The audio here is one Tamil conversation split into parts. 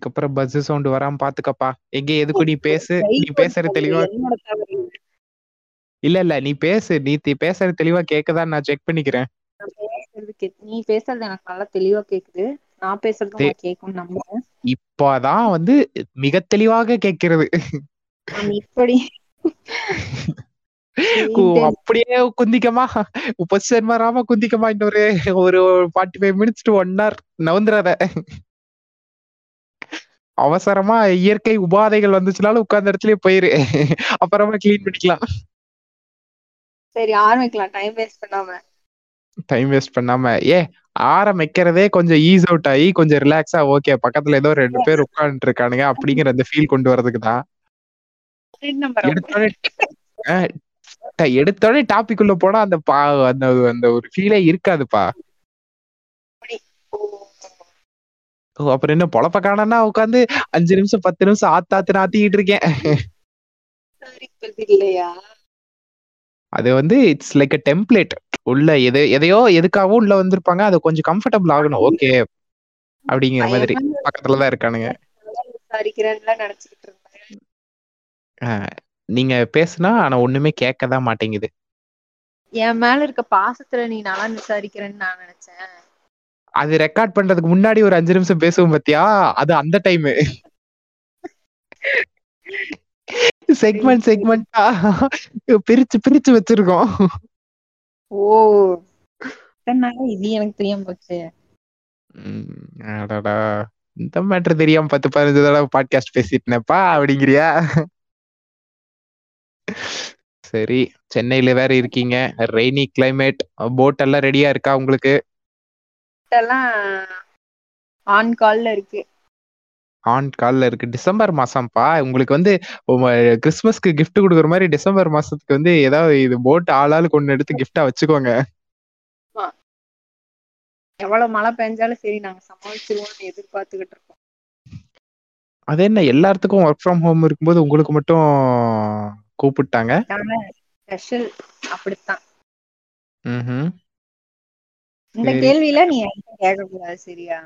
இதுக்கப்புறம் பஸ் சவுண்ட் வராம பாத்துக்கப்பா. எங்க எதுக்கும் நீ பேசு? நீ பேசுற தெளிவா இல்ல. இல்ல நீ பேசு. நீ பேசுறது தெளிவா கேக்குதான்னு நான் செக் பண்ணிக்கிறேன். பேசுறது நீ பேசுறது எனக்கு நல்லா தெளிவா கேக்குது. நான் பேசுறதும் தே- உனக்கு கேட்கும் நம்புறேன். இப்பதான் வந்து மிக தெளிவாக கேட்கிறது. நான் இப்படி. அப்படியே குந்திக்கமா? பொசிஷன் மாறாம குந்திக்கமா இன்னொரு ஒரு forty five minutes to one hour நவுந்துறாத. அவசரமா இயற்கை உபாதைகள் வந்துச்சுனாலும் உட்கார்ந்த இடத்துலயே போயிரு. அப்புறமா க்ளீன் பண்ணிக்கலாம். சரி ஆரம்பிக்கலாம். டைம் வேஸ்ட் பண்ணாம. டைம் வேஸ்ட் பண்ணாம. ஏ ஆரம்பிக்கிறதே கொஞ்சம் ஈஸ் அவுட் ஆகி கொஞ்சம் ரிலாக்ஸா ஓகே பக்கத்துல ஏதோ ரெண்டு பேர் உட்கார்ந்துட்டு இருக்கானுங்க அப்படிங்கிற அந்த ஃபீல் கொண்டு வர்றதுக்கு தான். எடுத்தோடனே டாபிக் உள்ள போனா அந்த பா அந்த அந்த ஒரு ஃபீலே இருக்காதுப்பா ஓ அப்புறம் என்ன பொழப்ப காணனா உட்காந்து அஞ்சு நிமிஷம் பத்து நிமிஷம் ஆத்தாத்து ஆத்திக்கிட்டு இருக்கேன். இல்லையா அது வந்து இட்ஸ் லைக் அ டெம்ப்ளேட் உள்ள எது எதையோ எதுக்காகவும் உள்ள வந்திருப்பாங்க. அது கொஞ்சம் கம்ஃபர்டபுள் ஆகணும். ஓகே அப்படிங்கிற மாதிரி. பக்கத்துலதான் இருக்கானுங்க. நீங்க பேசுனா ஆனா ஒண்ணுமே கேட்கதான் மாட்டேங்குது. என் மேல இருக்க பாசத்துல நீ நல்லா விசாரிக்கிறேன்னு நான் நினைச்சேன். அது ரெக்கார்ட் பண்றதுக்கு முன்னாடி ஒரு அஞ்சு நிமிஷம் பேசுவோம் பாத்தியா? அது அந்த டைம் செக்மெண்ட் செக்மெண்டா பிரிச்சு பிரிச்சு வச்சிருக்கோம். ஓ இது எனக்கு தெரியாம போச்சு. அடடா. இந்த மேட்ரு தெரியாம பத்து பதினஞ்சு தடவை பாட்காஸ்ட் பேசிட்டேனப்பா அப்படிங்கிறியா? சரி சென்னையில வேற இருக்கீங்க. ரெய்னி கிளைமேட் போட் எல்லாம் ரெடியா இருக்கா உங்களுக்கு? எல்லாம் ஆன் கால்ல இருக்கு. ஆன் கால்ல இருக்கு. டிசம்பர் மாசம்ப்பா. உங்களுக்கு வந்து கிறிஸ்மஸ்க்கு gift கொடுக்குற மாதிரி டிசம்பர் மாசத்துக்கு வந்து ஏதாவது இது போட் ஆளாளுக்கு ஒண்ணு எடுத்து கிஃப்டா வச்சுக்கோங்க. எவ்வளவு மழை பெஞ்சாலும் சரி நாங்க சமாளிச்சிருவோம்னு எதிர்பார்த்துக்கிட்டு இருக்கோம். அது என்ன எல்லாத்துக்கும் ஒர்க் ஃப்ரம் ஹோம் இருக்கும்போது உங்களுக்கு மட்டும் கூப்பிட்டாங்க? ஸ்பெஷல் அப்படித்தான். ம்ஹும். இந்த. கேள்வியில நீ என்கிட்ட கேட்க கூடாது சரியா?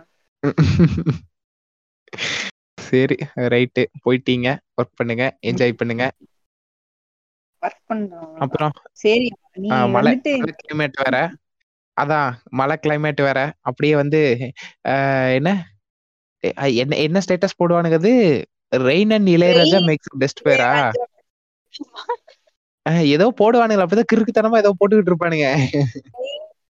சரி ரைட்டு. போயிட்டீங்க. ஒர்க் பண்ணுங்க. என்ஜாய் பண்ணுங்க. ஒர்க் பண்றோம் அப்புறம் சரி மழை கிளைமேட் வேற. அதான் மழை கிளைமேட் வேற. அப்படியே வந்து என்ன? என்ன என்ன ஸ்டேட்டஸ் போடுவானுங்க அது rain and Ilaiyaraaja makes best பேரா ஏதோ போடுவானுங்க அப்படிதான் கிறுக்குத்தனமா ஏதோ போட்டுக்கிட்டு இருப்பானுங்க.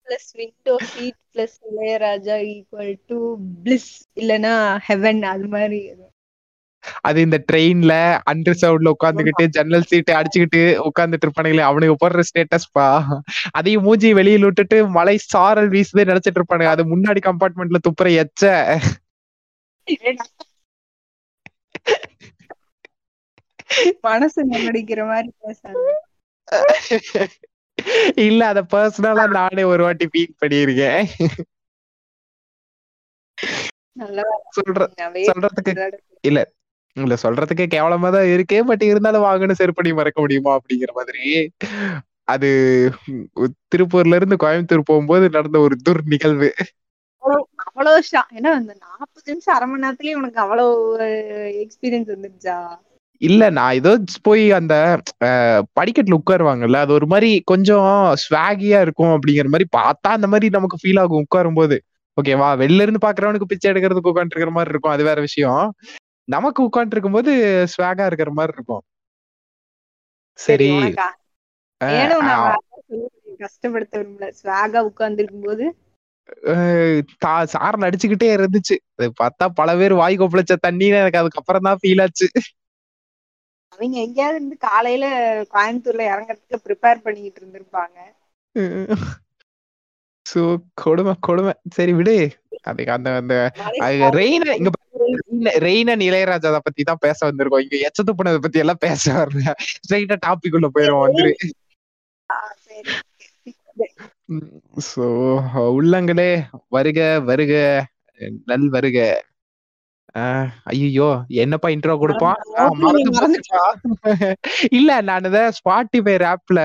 Plus window seat plus Ilaiyaraaja equal to bliss இல்லனா ஹெவன் அது மாதிரி அது இந்த ட்ரெயின்ல அண்டர்சவுண்ட்ல உட்காந்துக்கிட்டு ஜன்னல் சீட்டை அடிச்சுக்கிட்டு உட்கார்ந்துட்டு இருப்பானுங்களே அவனுக்கு போடுற ஸ்டேட்டஸ் பா? அதையும் மூஞ்சி வெளியில விட்டுட்டு மலை சாரல் வீசுதே நினைச்சிட்டு இருப்பானுங்க. அது முன்னாடி கம்பார்ட்மெண்ட்ல துப்புற எச்ச. மனசு நடிக்கிற மாதிரி பேசாத. இல்ல அத பர்சனலா நானே ஒரு வாட்டி நான் wait சொல்றதுக்கு. இல்ல இல்ல சொல்றதுக்கு கேவலமா தான் இருக்கு பட் இருந்தாலும் வாங்கன்னு செருப்படி மறக்க முடியுமா அப்படிங்கிற மாதிரி. அது திருப்பூர்ல இருந்து கோயம்புத்தூர் போகும்போது நடந்த ஒரு துர் நிகழ்வு அவ்வளவு ஏன்னா நாற்பது நிமிஷம் அரை மணி நேரத்துலயே உனக்கு அவ்வளவு எக்ஸ்பீரியன்ஸ் வந்துருச்சா? இல்ல நான் ஏதோ போய் அந்த அஹ், படிக்கட்டுல உட்காருவாங்கல்ல அது ஒரு மாதிரி கொஞ்சம் ஸ்வாகியா இருக்கும் அப்படிங்கிற மாதிரி பார்த்தா அந்த மாதிரி நமக்கு ஃபீல் ஆகும் உட்காரும் போது ஓகேவா வெளில இருந்து பாக்குறவனுக்கு பிச்சை எடுக்கிறதுக்கு உட்காந்துருக்கிற மாதிரி இருக்கும் அது வேற விஷயம். நமக்கு உட்காந்துட்டு இருக்கும்போது ஸ்வாகா இருக்கிற மாதிரி இருக்கும். சரி கஷ்டப்படுத்த விரும்பல ஸ்வாகா உட்கார்ந்து இருக்கும்போது சாரல் அடிச்சுக்கிட்டே இருந்துச்சு. அது பார்த்தா பல பேர் வாய் கொப்பளிச்ச தண்ணின்னு எனக்கு அதுக்கப்புறம் தான் ஃபீல் ஆச்சு. அவங்க எங்கேயாவது இருந்து காலையில கோயம்புத்தூர்ல இறங்கறதுக்கு ப்ரிப்பேர் பண்ணிக்கிட்டு இருந்திருப்பாங்க. சோ கொடுமை கொடுமை. சரி விடு. அதுக்கு அந்த அந்த ரெயின் இங்க ரெயின் இளையராஜா பத்தி தான் பேச வந்திருக்கோம். இங்க எச்சத்து போனதை பத்தி எல்லாம் பேச வரல. ஸ்ட்ரைட்டா டாபிக் உள்ள போயிரும் வந்துரு. சோ உள்ளங்களே வருக வருக நல் வருக. ஐயோ என்னப்பா இன்ட்ரோ கொடுப்பான். இல்ல நான் இத ஸ்பாட்டிஃபை ஆப்ல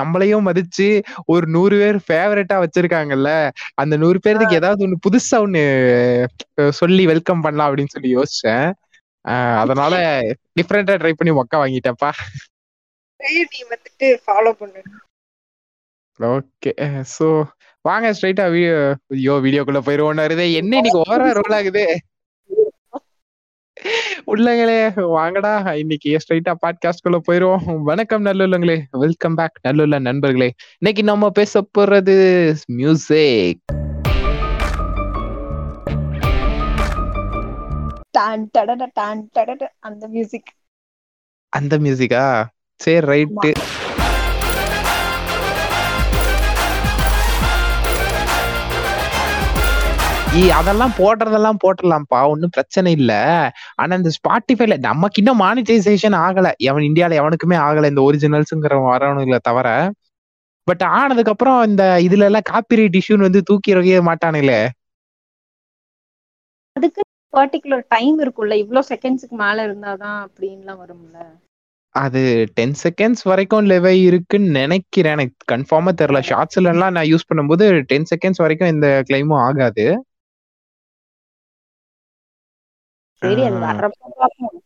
நம்மளையும் மதிச்சு ஒரு நூறு பேர் ஃபேவரட்டா வச்சிருக்காங்கல்ல அந்த நூறு பேருக்கு ஏதாவது ஒண்ணு புதுசா ஒண்ணு சொல்லி வெல்கம் பண்ணலாம் அப்படின்னு சொல்லி யோசிச்சேன். அதனால டிஃப்ரெண்டா ட்ரை பண்ணி மொக்க வாங்கிட்டேன்ப்பா. சரி, நீ வந்துட்டு ஃபாலோ பண்ணு. ஓகே சோ வாங்க ஸ்ட்ரைட்டா வீடியோ ஐயோ வீடியோக்குள்ள போயிருவோம் வருது என்ன இன்னைக்கு ஓவரா ரோல் ஆகுது? உள்ளங்களே வாங்கடா. இன்னைக்கு ஸ்ட்ரைட்டா பாட்காஸ்ட் குள்ள போயிருவோம். வணக்கம் நல்லுள்ளங்களே. வெல்கம் பேக் நல்லுள்ள நண்பர்களே. இன்னைக்கு நம்ம பேச போறது மியூசிக் அந்த மியூசிக் அந்த மியூசிக்கா சரி ரைட்டு அதெல்லாம் போடுறதெல்லாம் போட்டுடலாம்ப்பா. ஒன்றும் பிரச்சனை இல்ல. ஆனா இந்த ஸ்பாட்டிஃபைல நமக்கு இன்னும் மானிட்டைசேஷன் ஆகல. எவன் இந்தியால எவனுக்குமே ஆகல இந்த ஒரிஜினல்ஸுங்கிற வரவனுங்கள தவிர. பட் ஆனதுக்கு அப்புறம் இந்த இதுல எல்லாம் காப்பிரைட் இஷ்யூன்னு வந்து தூக்கி எறிய மாட்டானுங்களே. அதுக்கு பர்டிகுலர் டைம் இருக்கும்ல. இவ்ளோ செகண்ட்ஸ்க்கு மேல இருந்தாதான் அப்படின்லாம் வரும்ல. அது டென் செகண்ட்ஸ் வரைக்கும் லெவை இருக்குன்னு நினைக்கிறேன். எனக்கு கன்ஃபார்மா தெரியல. ஷார்ட்ஸ்ல எல்லாம் நான் யூஸ் பண்ணும்போது டென் செகண்ட்ஸ் வரைக்கும் இந்த கிளைமும் ஆகாது. சரி அது. வர்றப்ப பார்ப்போம்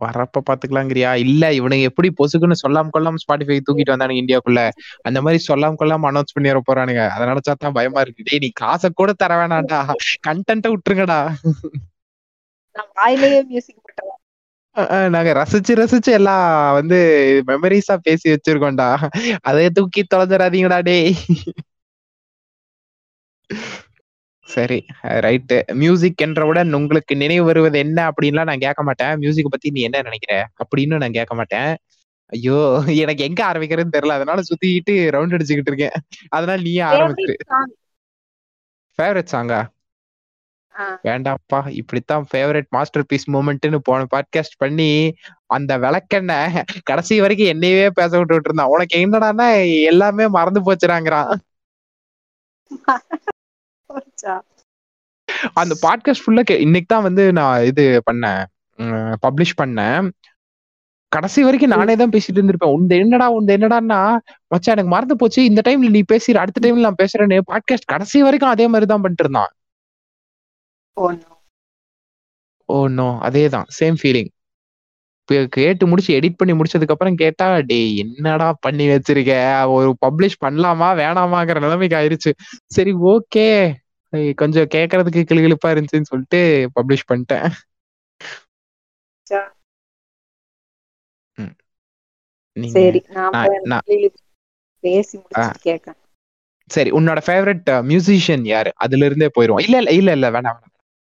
வரப்ப பாத்துக்கலாங்கிறியா? இல்ல இவனுங்க எப்படி பொசுக்குன்னு சொல்லாம கொள்ளாம ஸ்பாட்டிஃபை தூக்கிட்டு வந்தானுங்க இந்தியாக்குள்ள. அந்த மாதிரி சொல்லாம கொள்ளாம அனௌன்ஸ் பண்ணி வர போறானுங்க. அதை நினைச்சா தான் பயமா இருக்கு. டேய் நீ காசை கூட தர வேணாம்டா. கண்டென்ட்ட விட்டுருங்கடா. வாயிலேயே மியூசிக் நாங்க ரசிச்சு ரசிச்சு எல்லாம் வந்து மெமரிஸா பேசி வச்சிருக்கோம்டா. அதை தூக்கி தொலைஞ்சிடாதீங்கடா டேய். சரி ரைட்டு மியூசிக் என்றவுடன் உங்களுக்கு நினைவு வருவது என்ன அப்படின்லாம் நான் கேட்க மாட்டேன். மியூசிக் பத்தி நீ என்ன நினைக்கிற அப்படின்னு நான் கேட்க மாட்டேன். ஐயோ எனக்கு எங்க ஆரம்பிக்கிறதுன்னு தெரியல. அதனால சுத்திக்கிட்டு ரவுண்ட் அடிச்சுக்கிட்டு இருக்கேன். அதனால நீயே ஆரம்பிச்சு Favorite song. ஃபேவரட் சாங்கா. வேண்டாம்ப்பா. இப்படித்தான் ஃபேவரட் மாஸ்டர் பீஸ் மூமெண்ட்னு போன பாட்காஸ்ட் பண்ணி அந்த விளக்கெண்ண கடைசி வரைக்கும் என்னையவே பேச விட்டுட்டு இருந்தான். உனக்கு என்னடான்னா எல்லாமே மறந்து போச்சுறாங்கிறான் போச்சா? அந்த பாட்காஸ்ட் ஃபுல்லா இன்னைக்கு தான் வந்து நான் இது பண்ணேன். பப்ளிஷ் பண்ணேன். கடைசி வரைக்கும் நானே தான் பேசிட்டு இருந்திருப்பேன். உந்த என்னடா உந்த என்னடான்னா மச்சான் எனக்கு மறந்து போச்சு. இந்த டைம்ல நீ பேசுற அடுத்த டைம்ல நான் பேசுறேன்னு பாட்காஸ்ட் கடைசி வரைக்கும் அதே மாதிரி தான் பண்ணிட்டு இருந்தான். Oh no. ஓ நோ அதேதான் சேம் ஃபீலிங் கேட்டு முடிச்சு எடிட் பண்ணி முடிச்சதுக்கு அப்புறம் கேட்டா டேய் என்னடா பண்ணி வச்சிருக்க? ஒரு பப்ளிஷ் பண்ணலாமா? வேணாமாங்கிற நிலைமைக்கு ஆயிருச்சு. சரி ஓகே கொஞ்சம் கேட்கறதுக்கு கிளுகிளுப்பா இருந்துச்சுன்னு சொல்லிட்டு பப்ளிஷ் பண்ணிட்டேன். சரி சரி உன்னோட ஃபேவரட் மியூசிஷியன் யாரு? அதுல இருந்தே போயிருவோம். இல்ல இல்ல இல்ல இல்ல வேணாம் வேணாம்.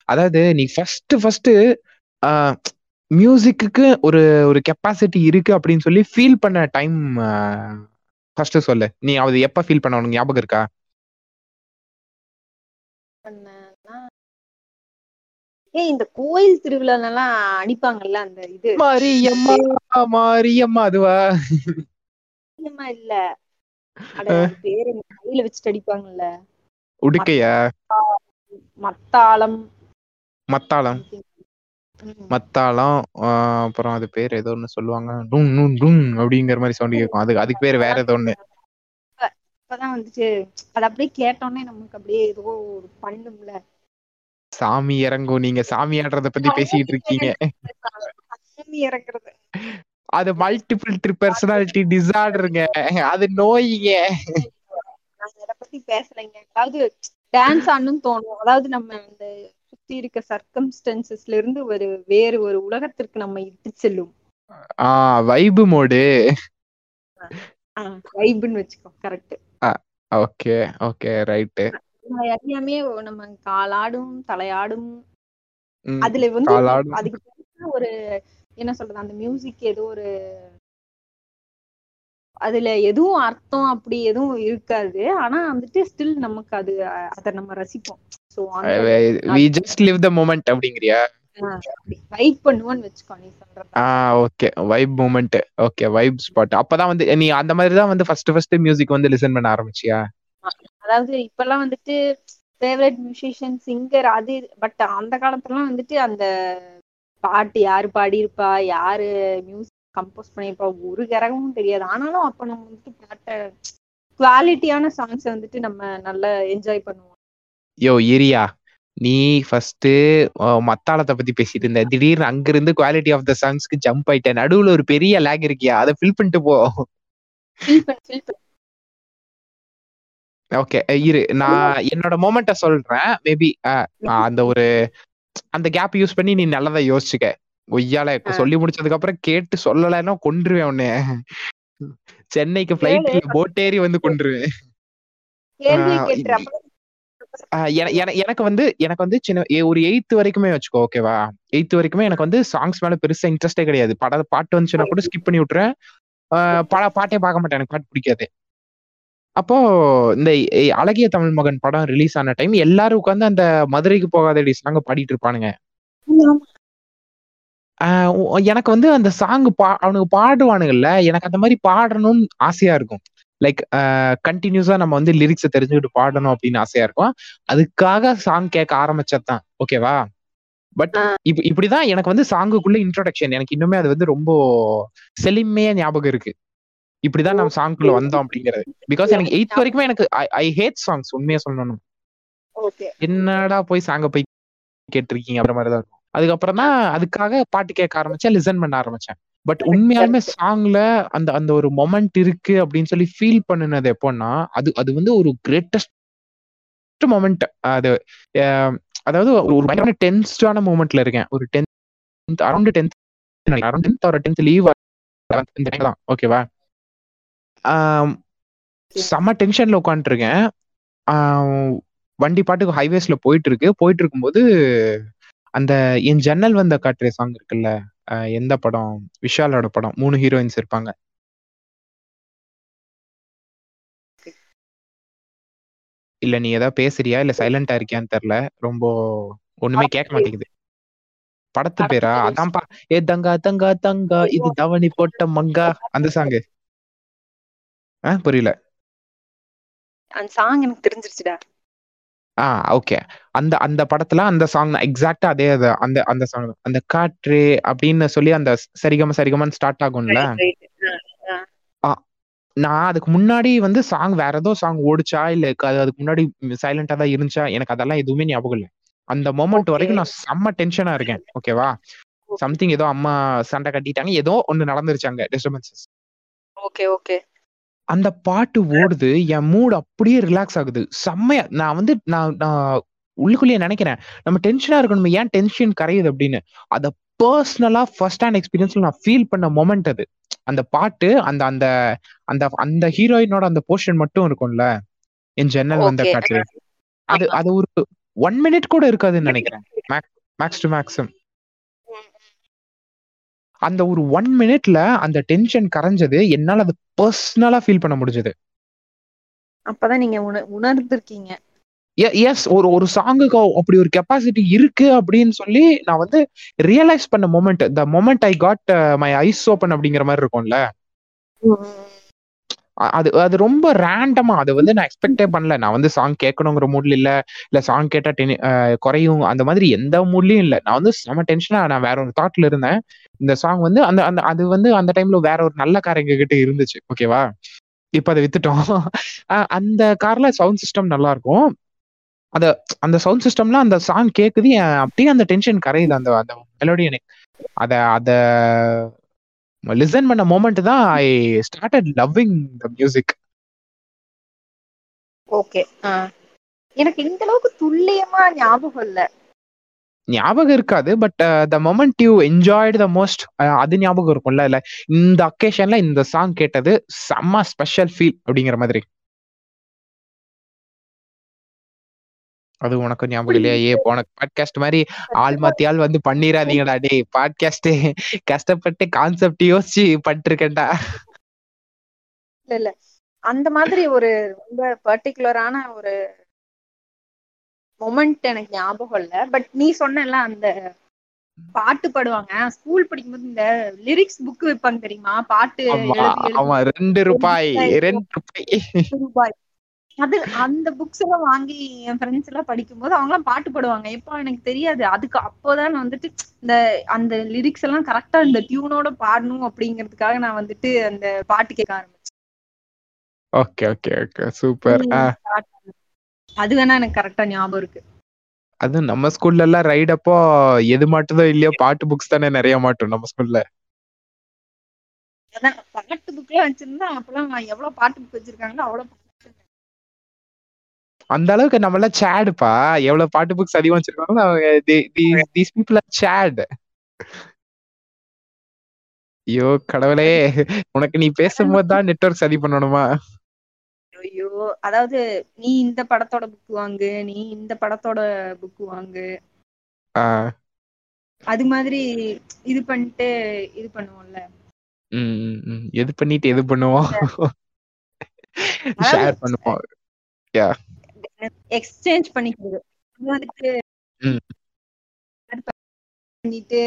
அதாவது நீ ஃபர்ஸ்ட் ஃபர்ஸ்ட் மியூசிக்கு ஒரு ஒரு கெப்பாசிட்டி இருக்கு அப்படின்னு சொல்லி ஃபீல் பண்ண டைம் ஃபர்ஸ்ட் சொல்லு. நீ அது எப்ப ஃபீல் பண்ண உனக்கு ஞாபகம் இருக்கா? ஏய் இந்த கோயில் திருவிழாலாம் அடிப்பாங்கல்ல அந்த இது? மாரியம்மா மாரியம்மா அதுவா? அதிகமா இல்ல. பேரு? கையில வச்சுட்டு அடிப்பாங்கல்ல. உடுக்கையா? மத்தாளம். மத்தாளம். ம். மத்தாளம் ஆஹ் அப்புறம் அது பேர் ஏதோ ஒண்ணு சொல்லுவாங்க. டும் டும் டும் அப்படிங்கிற மாதிரி சவுண்ட் கேட்கும் அது அதுக்கு பேர் வேற ஏதோ ஒண்ணு. அப்பதான் வந்துட்டு அது அப்படியே கேட்டோன்னே நமக்கு அப்படியே ஏதோ ஒரு பண்ணும்ல சாமி இறங்கும். நீங்க சாமி ஆடுறத பத்தி பேசிக்கிட்டு இருக்கீங்க. சாமி. இறங்குறது. அது மல்டிபிள் பர்சனாலிட்டி டிசார்டருங்க அது நோய்ங்க. அத பத்தி பேசலைங்க. அதாவது டான்ஸ் ஆடணும்னு தோணும். அதாவது நம்ம அந்த சுத்தி இருக்க சர்க்கம்ஸ்டன்சஸ்ல இருந்து ஒரு வேறு ஒரு உலகத்திற்கு நம்ம இட்டு செல்லும். ஆஹ் வைபு மோடு வைப்னு வச்சுக்கோ கரெக்ட் ஓகே ஓகே ரைட்டு அறியாமே நம்ம காலாடும் தலையாடும். அதுல வந்து. அதுக்கு ஒரு என்ன சொல்றது அந்த மியூசிக் ஏதோ ஒரு அதுல எதுவும் அர்த்தம் அப்படி எதுவும் இருக்காது. ஆனா வந்துட்டு ஸ்டில் நமக்கு அது அத நம்ம ரசிப்போம். So we just live the moment அப்படிங்கிறியா? Vibe பண்ணுவோன்னு வச்சுக்கோ நீ சொல்றது ஆ okay vibe moment okay vibe spot அப்பதான் வந்து நீ அந்த மாதிரி தான் வந்து ஃபர்ஸ்ட் ஃபர்ஸ்ட் மியூசிக் வந்து லிசன் பண்ண ஆரம்பிச்சியா? அதாவது இப்பெல்லாம் வந்துட்டு ஃபேவரட் மியூசிஷியன் சிங்கர் அது பட் அந்த காலத்துலலாம் வந்துட்டு அந்த பாட்டு யாரு பாடியிருப்பா யாரு மியூசிக் கம்போஸ் பண்ணியிருப்பா ஒரு கரகமும் தெரியாது. ஆனாலும் அப்ப நம்ம வந்துட்டு பாட்டை குவாலிட்டியான சாங்ஸ் வந்துட்டு நம்ம நல்லா என்ஜாய் பண்ணுவோம். யோ இரியா நீ ஃபர்ஸ்ட் மத்தாளத்தை பத்தி பேசிட்டு இருந்த. திடீர்னு அங்கிருந்து குவாலிட்டி ஆஃப் த சாங்ஸ்க்கு ஜம்ப் ஆயிட்டேன். நடுவுல ஒரு பெரிய லேக் இருக்கியா? அதை ஃபில் பண்ணிட்டு போ. ஓகே இரு. நான் என்னோட மொமெண்ட்ட சொல்றேன். மேபி அந்த ஒரு அந்த கேப் யூஸ் பண்ணி நீ நல்லதா யோசிச்சுக்க. ஒய்யால. சொல்லி முடிச்சதுக்கு அப்புறம் கேட்டு சொல்லலைன்னா கொன்றுவேன் உன்னை. சென்னைக்கு ஃபிளைட்ல போட்டேறி வந்து கொன்றுவேன். எனக்கு வந்து எனக்கு வந்து சின்ன ஒரு எயித்து வரைக்குமே வச்சுக்கோ ஓகேவா எயித்து வரைக்குமே எனக்கு வந்து சாங்ஸ் மேல பெருசா இன்ட்ரெஸ்டே கிடையாது. பட பாட்டு வந்துச்சுன்னா கூட ஸ்கிப் பண்ணி விட்டுறேன் ஆஹ் பட பாட்டே பார்க்க மாட்டேன். எனக்கு பாட்டு பிடிக்காது. அப்போ இந்த அழகிய தமிழ் மகன் படம் ரிலீஸ் ஆன டைம் எல்லாரும் உட்காந்து அந்த மதுரைக்கு போகாதடி சாங்க பாடிட்டு இருப்பானுங்க. எனக்கு வந்து அந்த சாங் பா அவனுக்கு பாடுவானுங்கல்ல எனக்கு அந்த மாதிரி பாடணும்னு ஆசையா இருக்கும். லைக் கண்டினியூஸா நம்ம வந்து லிரிக்ஸை தெரிஞ்சுக்கிட்டு பாடணும் அப்படின்னு ஆசையா இருக்கும். அதுக்காக சாங் கேட்க ஆரம்பிச்சதுதான். ஓகேவா பட். இப்ப இப்படிதான் எனக்கு வந்து சாங்குக்குள்ள இன்ட்ரோடக்ஷன் எனக்கு இன்னுமே அது வந்து ரொம்ப செலிமையா ஞாபகம் இருக்கு. இப்படிதான் நம்ம சாங்குக்குள்ள வந்தோம் அப்படிங்கிறது. பிகாஸ் எனக்கு எயித் வரைக்குமே எனக்கு ஐ ஹேட் சாங்ஸ் உண்மையா சொல்லணும். என்னடா போய் சாங்க போய் கேட்டிருக்கீங்க? அப்படின்ற மாதிரி தான் இருக்கும். அதுக்கப்புறம் தான் அதுக்காக பாட்டு கேட்க ஆரம்பிச்சேன் லிசன் பண்ண ஆரம்பிச்சேன். பட் உண்மையாலுமே சாங்ல அந்த அந்த ஒரு மொமெண்ட் இருக்கு அப்படின்னு சொல்லி ஃபீல் பண்ணுனது எப்போன்னா அது அது வந்து ஒரு கிரேட்டஸ்ட் மொமெண்ட் அது அதாவது ஒரு ஒரு பயங்கர டென்ஸ்டான மூமெண்ட்ல இருக்கேன் ஒரு tenth around tenth around tenth ஒரு டென்த் லீவ் தான். ஓகேவா செம்ம டென்ஷன்ல உட்காந்துருக்கேன் வண்டி பாட்டுக்கு ஹைவேஸ்ல போயிட்டு இருக்கு போயிட்டு இருக்கும்போது அந்த என் ஜன்னல் வந்த காட்டுற சாங் இருக்குல்ல? எந்த படம்? விஷாலோட படம். மூணு ஹீரோயின்ஸ் இருப்பாங்க. இல்ல நீ ஏதாவது பேசுறியா? இல்ல சைலண்டா இருக்கியான்னு தெரியல. ரொம்ப ஒண்ணுமே கேட்க மாட்டேங்குது. படத்து பேரா. அதான்ப்பா. ஏ தங்கா தங்கா தங்கா இது தவணி போட்ட மங்கா. அந்த சாங்கு புரியல. அந்த சாங் எனக்கு தெரிஞ்சிருச்சுடா. ஆ ஓகே. அந்த அந்த படத்துல அந்த சாங் எக்ஸாக்டா அதே அது அந்த அந்த சாங் அந்த காற்று அப்படின்னு சொல்லி அந்த சரிகம சரிகமன்னு ஸ்டார்ட் ஆகும்ல. ஆ, நான் அதுக்கு முன்னாடி வந்து சாங் வேற ஏதோ சாங் ஓடிச்சா இல்ல க- அது அதுக்கு முன்னாடி சைலண்டா தான் இருந்துச்சா எனக்கு அதெல்லாம் எதுவுமே ஞாபகம் இல்லை. அந்த மொமெண்ட். வரைக்கும் நான் செம்ம டென்ஷனா இருக்கேன் ஓகேவா சம்திங் ஏதோ அம்மா சண்டை கட்டிட்டாங்க ஏதோ ஒண்ணு நடந்துருச்சு அங்க டிஸ்டர்பன்சஸ் ஓகே ஓகே அந்த பாட்டு ஓடுது என் மூட் அப்படியே ரிலாக்ஸ் ஆகுது. செம்மையா நான் வந்து நான் நான் உள்ளுக்குள்ளேயே நினைக்கிறேன் நம்ம டென்ஷனா இருக்கணும் ஏன் டென்ஷன் கரையுது அப்படின்னு? அத பர்சனலா ஃபர்ஸ்ட் ஹேண்ட் எக்ஸ்பீரியன்ஸ்ல நான் ஃபீல் பண்ண மொமெண்ட் அது. அந்த பாட்டு அந்த அந்த அந்த அந்த ஹீரோயினோட அந்த போர்ஷன் மட்டும் இருக்கும்ல என் ஜன்னல் வந்த. காற்று அது அது ஒரு ஒன் மினிட் கூட இருக்காதுன்னு நினைக்கிறேன். மேக்ஸ் டு மேக்ஸிம் அந்த ஒரு ஒன் மினிட்ல அந்த டென்ஷன் கரைஞ்சது என்னால அது பர்சனலா ஃபீல் பண்ண முடிஞ்சது. அப்பதான் நீங்க உண உணர்ந்திருக்கீங்க. எஸ் ஒரு ஒரு சாங்குக்கு அப்படி ஒரு கெப்பாசிட்டி இருக்கு அப்படின்னு சொல்லி நான் வந்து ரியலைஸ் பண்ண moment the moment I got my eyes open அப்படிங்கிற மாதிரி இருக்கும்ல. அது அது ரொம்ப ரேண்டமா அது வந்து நான் எக்ஸ்பெக்டே பண்ணல. நான் வந்து சாங் கேட்கணுங்கிற மூட்ல இல்ல. இல்ல சாங் கேட்டா டென் குறையும். அந்த மாதிரி எந்த மூட்லயும் இல்ல. நான் வந்து செம டென்ஷனா நான் வேற ஒரு தாட்ல இருந்தேன். இந்த சாங் வந்து அந்த அந்த அது வந்து அந்த டைம்ல வேற ஒரு நல்ல கார் எங்க கிட்ட இருந்துச்சு. ஓகேவா இப்ப அதை வித்துட்டோம். அந்த கார்ல சவுண்ட் சிஸ்டம் நல்லா இருக்கும். அந்த அந்த சவுண்ட் சிஸ்டம்ல அந்த சாங் கேக்குது. என் அப்படியே அந்த டென்ஷன் கரையுது. அந்த அந்த மெலோடி எனக்கு. அத அத லிசன் பண்ண மோமெண்ட் தான் I started loving the music okay எனக்கு இந்த அளவுக்கு துல்லியமா ஞாபகம் இல்ல. ஞாபகம் இருக்காது but the moment you enjoyed the most அது ஞாபகம் இருக்கும்ல இல்ல இந்த அக்கேஷன்ல இந்த சாங் கேட்டது செம்ம ஸ்பெஷல் ஃபீல் அப்படிங்கிற மாதிரி. அது உனக்கு ஞாபகம் இல்லையா? ஏ போன பாட்காஸ்ட் மாதிரி ஆள் மாத்தி ஆள் வந்து பண்ணிடாதீங்கடா டேய். பாட்காஸ்ட் கஷ்டப்பட்டு கான்செப்ட் யோசிச்சு பண்ணிருக்கேன்டா இல்ல இல்ல. அந்த மாதிரி ஒரு ரொம்ப பர்டிகுலரான ஒரு மொமெண்ட் எனக்கு ஞாபகம் இல்ல. பட் நீ சொன்னல அந்த பாட்டு பாடுவாங்க. ஸ்கூல் படிக்கும்போது இந்த லிரிக்ஸ் புக் வைப்பாங்க தெரியுமா? பாட்டு ஆமா ரெண்டு ரூபாய். ரெண்டு ரூபாய். அது அந்த புக்ஸ் எல்லாம் வாங்கி என் ஃப்ரெண்ட்ஸ் எல்லாம் படிக்கும்போது அவங்க எல்லாம் பாட்டு பாடுவாங்க. எப்போ எனக்கு தெரியாது. அதுக்கு அப்போதான் வந்துட்டு இந்த அந்த லிரிக்ஸ் எல்லாம் கரெக்டா இந்த டியூனோட பாடணும் அப்படிங்கிறதுக்காக நான் வந்துட்டு அந்த பாட்டு கேட்க ஆரம்பிச்சேன். ஓகே ஓகே ஓகே சூப்பர் அது வேணா எனக்கு கரெக்டா ஞாபகம் இருக்கு. அது நம்ம ஸ்கூல்ல எல்லாம் ரைட் அப்போ எது மாட்டுதோ இல்லையோ பாட்டு புக்ஸ் தானே நிறைய மாட்டும் நம்ம ஸ்கூல்ல அதான் பாட்டு புக் எல்லாம் வச்சிருந்தா அப்பெல்லாம் எவ்வளவு பாட்டு புக் வச்சிருக்காங்களோ அவ்வளவு அந்த அளவுக்கு நம்ம எல்லாம் சேடுப்பா. எவ்வளவு பாட்டு புக்ஸ் அதிகம் வச்சிருக்காங்களோ அவங்க தீஸ் பீப்புள் ஆர் சேட். ஐயோ கடவுளே. உனக்கு நீ பேசும்போது தான் நெட்வொர்க் சரி பண்ணணுமா? ஐயோ அதாவது நீ இந்த படத்தோட புக் வாங்கு நீ இந்த படத்தோட புக் வாங்கு. அது மாதிரி இது பண்ணிட்டு இது பண்ணுவோம்ல. எது பண்ணிட்டு எது பண்ணுவோம்? ஷேர் பண்ணுவோம். எக்ஸ்சேஞ்ச் பண்ணிக்கிறது. அது வந்துட்டு ம். அது பண்ணிட்டு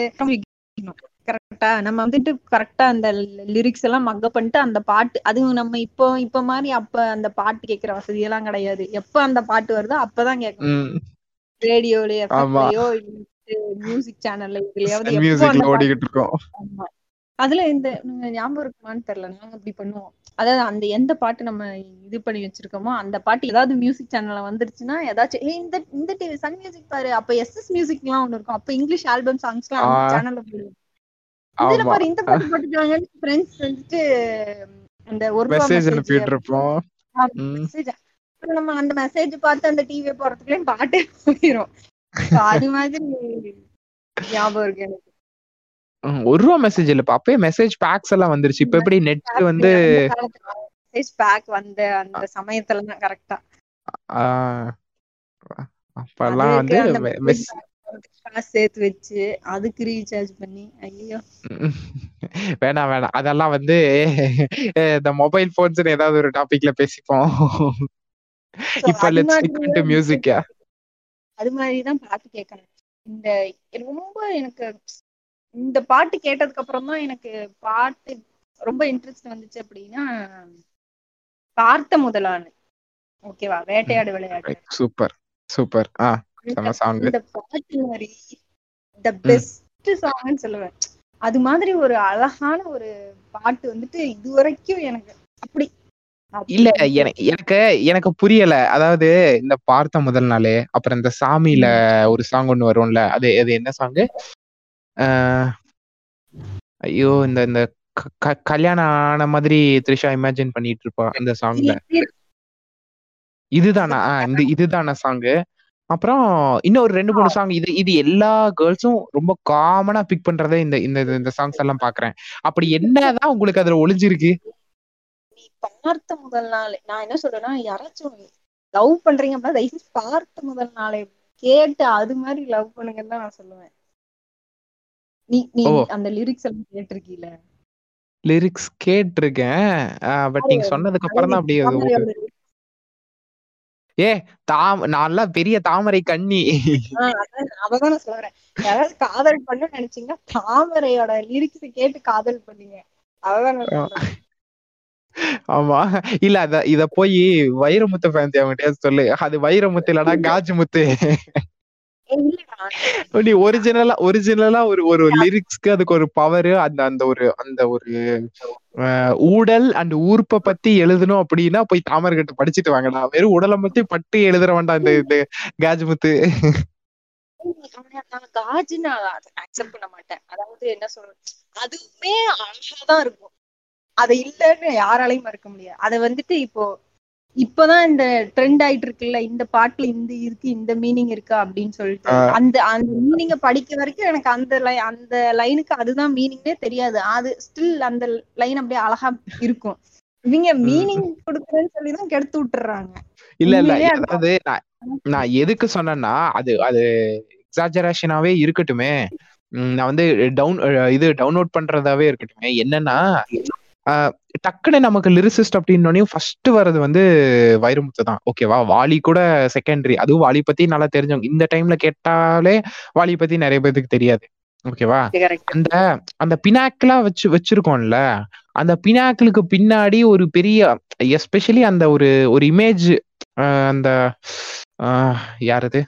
கரெக்டா நம்ம வந்துட்டு கரெக்டா அந்த லிரிக்ஸ் எல்லாம் மக்க பண்ணிட்டு அந்த பாட்டு அதுவும் நம்ம இப்போ இப்ப மாதிரி அப்ப அந்த பாட்டு கேக்குற வசதி எல்லாம் கிடையாது. எப்ப அந்த பாட்டு வருதோ அப்பதான் கேட்கணும். ரேடியோலயோ மியூசிக் சேனல்ல இதுலயாவது ஓடிக்கிட்டு இருக்கோம். ஆமா. அதுல இந்த நீங்க ஞாபகம் இருக்குமான்னு தெரியல. நாங்க அப்படி பண்ணுவோம். அதாவது அந்த எந்த பாட்டு நம்ம இது பண்ணி வச்சிருக்கோமோ அந்த பாட்டு ஏதாவது மியூசிக் சேனல்ல வந்துருச்சுன்னா ஏதாச்சும் இந்த இந்த டிவி சன் மியூசிக் பாரு. அப்ப எஸ் எஸ் மியூசிக் எல்லாம் ஒண்ணு இருக்கும். அப்ப இங்கிலீஷ் ஆல்பம் சாங்ஸ் எல்லாம். சேனல்ல போடுவோம் இதுல பாரு இந்த பாட்டு போட்டுட்டாங்கன்னு ஃப்ரெண்ட்ஸ் வந்துட்டு அந்த ஒரு மெசேஜ் அனுப்பிட்டு இருப்போம் நம்ம அந்த மெசேஜ் பார்த்து அந்த டிவியை போறதுக்குள்ளயும் பாட்டே போயிரும். So அது மாதிரி ஞாபகம் இருக்கு எனக்கு. ஒரு ரூபா மெசேஜ் இல்லப்பா. அப்பயே மெசேஜ் பேக்ஸ் எல்லாம் வந்துருச்சு. இப்ப எப்படி நெட் வந்து மெசேஜ் பேக் வந்த அந்த சமயத்துல தான் கரெக்டா ஆஹ் அப்பெல்லாம் வந்து சேர்த்து வச்சு அதுக்கு ரீசார்ஜ் பண்ணி ஐயோ. வேணாம் வேணாம் அதெல்லாம் வந்து இந்த மொபைல் போன்ஸ் ஏதாவது ஒரு டாபிக்ல பேசிப்போம். இப்ப லெட்ஸ் மாதிரி ஸ்டிக் டு மியூசிக் அது மாதிரிதான் பாட்டு கேட்கணும் இந்த ரொம்ப எனக்கு இந்த பாட்டு கேட்டதுக்கு அப்புறம் தான் எனக்கு பாட்டு ரொம்ப இன்ட்ரெஸ்ட் வந்துச்சு அப்படின்னா பார்த்த முதலானு ஓகேவா வேட்டையாடு விளையாடு. சூப்பர் சூப்பர் ஆ இந்த பாட்டு மாதிரி த பெஸ்ட் சாங்னு சொல்லுவேன். அது மாதிரி ஒரு அழகான ஒரு பாட்டு வந்துட்டு இது வரைக்கும் எனக்கு அப்படி. இல்ல எனக்கு எனக்கு புரியல. அதாவது இந்த பார்த்த முதல் நாளே அப்புறம் இந்த சாமியில ஒரு சாங் ஒண்ணு வரும்ல அது அது என்ன சாங் ஐயோ இந்த இந்த கல்யாணம் ஆன மாதிரி த்ரிஷா இமேஜின் பண்ணிட்டு இருப்பா அந்த சாங்ல இதுதானா? இந்த இதுதானா சாங் அப்புறம் இன்னும் ஒரு ரெண்டு மூணு சாங் இது இது எல்லா கேர்ள்ஸும் ரொம்ப காமனா பிக் பண்றதே இந்த இந்த இந்த சாங்ஸ் எல்லாம் பாக்குறேன். அப்படி என்னதான் உங்களுக்கு அதுல ஒளிஞ்சிருக்கு? நீ பார்த்த முதல் நாள் நான் என்ன சொல்றேன்னா யாராச்சும் லவ் பண்றீங்க அப்படின்னா தயவு பார்த்த முதல் நாளே கேட்டு அது மாதிரி லவ் பண்ணுங்கன்னு தான் நான் சொல்லுவேன். நீ நீ. அந்த லிரிக்ஸ் எல்லாம் கேட்டிருக்கீல லிரிக்ஸ் கேட்டிருக்கேன். பட் நீங்க சொன்னதுக்கு அப்புறம் தான் அப்படியே. ஏ தாம் நான்லாம் பெரிய தாமரை கண்ணி. அவதான் நான் சொல்றேன். யாராவது காதல் பண்ண நினைச்சீங்கன்னா தாமரையோட லிரிக்ஸ் கேட்டு காதல் பண்ணுங்க. அவதான் ஆமா. இல்ல அத இத போய் வைரமுத்து ஃபேன்சி அவங்ககிட்ட சொல்லு. அது வைரமுத்து இல்லடா காஜு முத்து. நீ ஒரிஜினலா ஒரிஜினலா ஒரு ஒரு லிரிக்ஸ்க்கு அதுக்கு ஒரு பவர் அந்த அந்த ஒரு அந்த ஒரு ஊடல் அண்ட் ஊர்ப்ப பத்தி எழுதணும் அப்படின்னா போய் தாமரகிட்ட படிச்சுட்டு வாங்கடா. வெறும் உடலை பத்தி பட்டு எழுதுற வேண்டாம் இந்த இந்த காஜ்முத்து. ஆனா நான் காஜு நான் அக்செப்ட் பண்ண மாட்டேன். அதாவது என்ன சொல்றது? அதுவுமே அழகாதான் இருக்கும். அது இல்லைன்னு யாராலையும் மறுக்க முடியாது. அதை வந்துட்டு இப்போ இப்பதான் இந்த ட்ரெண்ட் ஆயிட்டு இருக்குல்ல இந்த பாட்டுல இந்த இருக்கு இந்த மீனிங் இருக்கா அப்படின்னு சொல்லிட்டு. அந்த அந்த மீனிங்க படிக்க வரைக்கும் எனக்கு அந்த லை- அந்த லைனுக்கு அதுதான் மீனிங்னே தெரியாது. அது ஸ்டில் அந்த லைன் அப்படியே அழகா இருக்கும். இவங்க மீனிங் கொடுக்குறேன்னு சொல்லிதான் கெடுத்து விட்டுறாங்க. இல்ல இல்ல. அதாவது நான் எதுக்கு சொன்னேன்னா அது அது எக்ஸாஜரேஷனாவே இருக்கட்டுமே. நான் வந்து டவுன் இது டவுன்லோட் பண்றதாவே இருக்கட்டுமே. என்னன்னா டக்குன்னு நமக்கு லிரிசிஸ்ட் அப்படின்னோடனே ஃபர்ஸ்ட் வர்றது வந்து வைரமுத்து தான். ஓகேவா வாலி கூட செகண்டரி அதுவும் வாலி பத்தி நல்லா தெரிஞ்சவங்க. இந்த டைம்ல கேட்டாலே வாலி பத்தி நிறைய பேருக்கு தெரியாது. ஓகேவா அந்த அந்த பினாக்கிளா வச்சு வச்சிருக்கோம்ல? அந்த பினாக்கிளுக்கு பின்னாடி ஒரு பெரிய எஸ்பெஷலி அந்த ஒரு ஒரு இமேஜ் அந்த ஆஹ் யார் அது?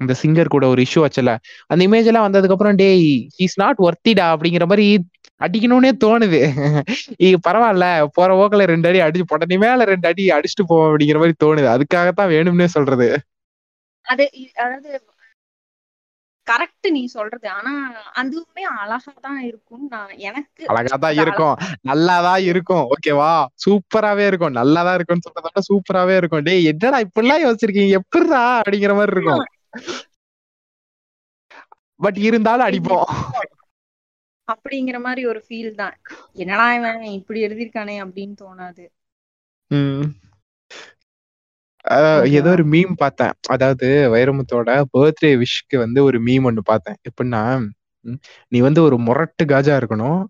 இந்த சிங்கர் கூட ஒரு இஷ்யூ வச்சல. அந்த இமேஜ் எல்லாம் வந்ததுக்கு அப்புறம் டேய் இஸ் நாட் ஒர்த்திடா அப்படிங்கிற மாதிரி அடிக்கணும்னே தோணுது. இது பரவாயில்ல. போற போக்கில் ரெண்டு அடி அடிச்சு போட்ட நீ மேல ரெண்டு அடி அடிச்சுட்டு போவோம் அப்படிங்கிற மாதிரி தோணுது. அதுக்காகத்தான் வேணும்னே சொல்றது. அது அதாவது கரெக்ட் நீ சொல்றது. ஆனா அதுவுமே அழகா தான் இருக்கும் நான் எனக்கு அழகா தான் இருக்கும். நல்லாதான் இருக்கும். ஓகேவா சூப்பராவே இருக்கும். நல்லாதான் இருக்கும்னு சொல்றத சூப்பராவே இருக்கும். டேய் என்னடா இப்படிலாம் யோசிச்சிருக்கீங்க? எப்படிடா அப்படிங்கிற மாதிரி இருக்கும். பட் இருந்தாலும் அடிப்போம். அப்படிங்கிற மாதிரி ஒரு ஃபீல் தான். என்னடா இவன் இப்படி எழுதியிருக்கானே அப்படின்னு தோணாது. ஏதோ ஒரு மீம் பார்த்தேன். அதாவது வைரமுத்தோட பர்த்டே விஷக்கு வந்து ஒரு மீம் ஒண்ணு பார்த்தேன். எப்படின்னா நீ வந்து ஒரு முரட்டு காஜா இருக்கணும்.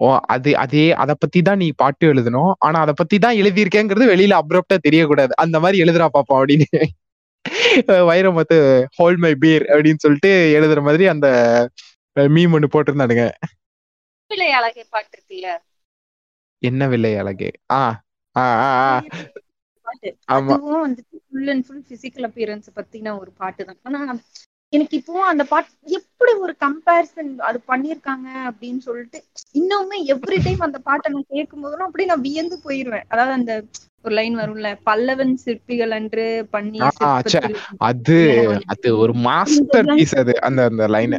ஓ அது அதே அதை பத்தி தான் நீ பாட்டு எழுதணும். ஆனா அதை பத்தி தான் எழுதியிருக்கேங்கிறது வெளியில அப்ரப்டா தெரியக்கூடாது. அந்த மாதிரி எழுதுறா பாப்போம் அப்படின்னு. வைரமுத்து ஹோல் மை பீர் அப்படின்னு சொல்லிட்டு எழுதுற மாதிரி அந்த மீம் ஒண்ணு போட்டிருந்தானுங்க. பிள்ளை அழகை பாட்டு இருக்குல்ல என்ன வில்லை அழகே? ஆ ஆ அதுவும் வந்துட்டு full and full physical appearance பத்தின ஒரு பாட்டு தான். ஆனா எனக்கு இப்பவும் அந்த பாட்டு எப்படி ஒரு கம்பேரிசன் அது பண்ணிருக்காங்க அப்படின்னு சொல்லிட்டு இன்னுமே எவ்ரி டைம் அந்த பாட்டை நான் கேட்கும் போதெல்லாம் அப்படியே நான் வியந்து போயிருவேன். அதாவது அந்த ஒரு லைன் வரும்ல பல்லவன் சிற்பிகள் அன்று சிற்பத்தில் அது அது ஒரு மாஸ்டர் பீஸ் அது அந்த அந்த லைன்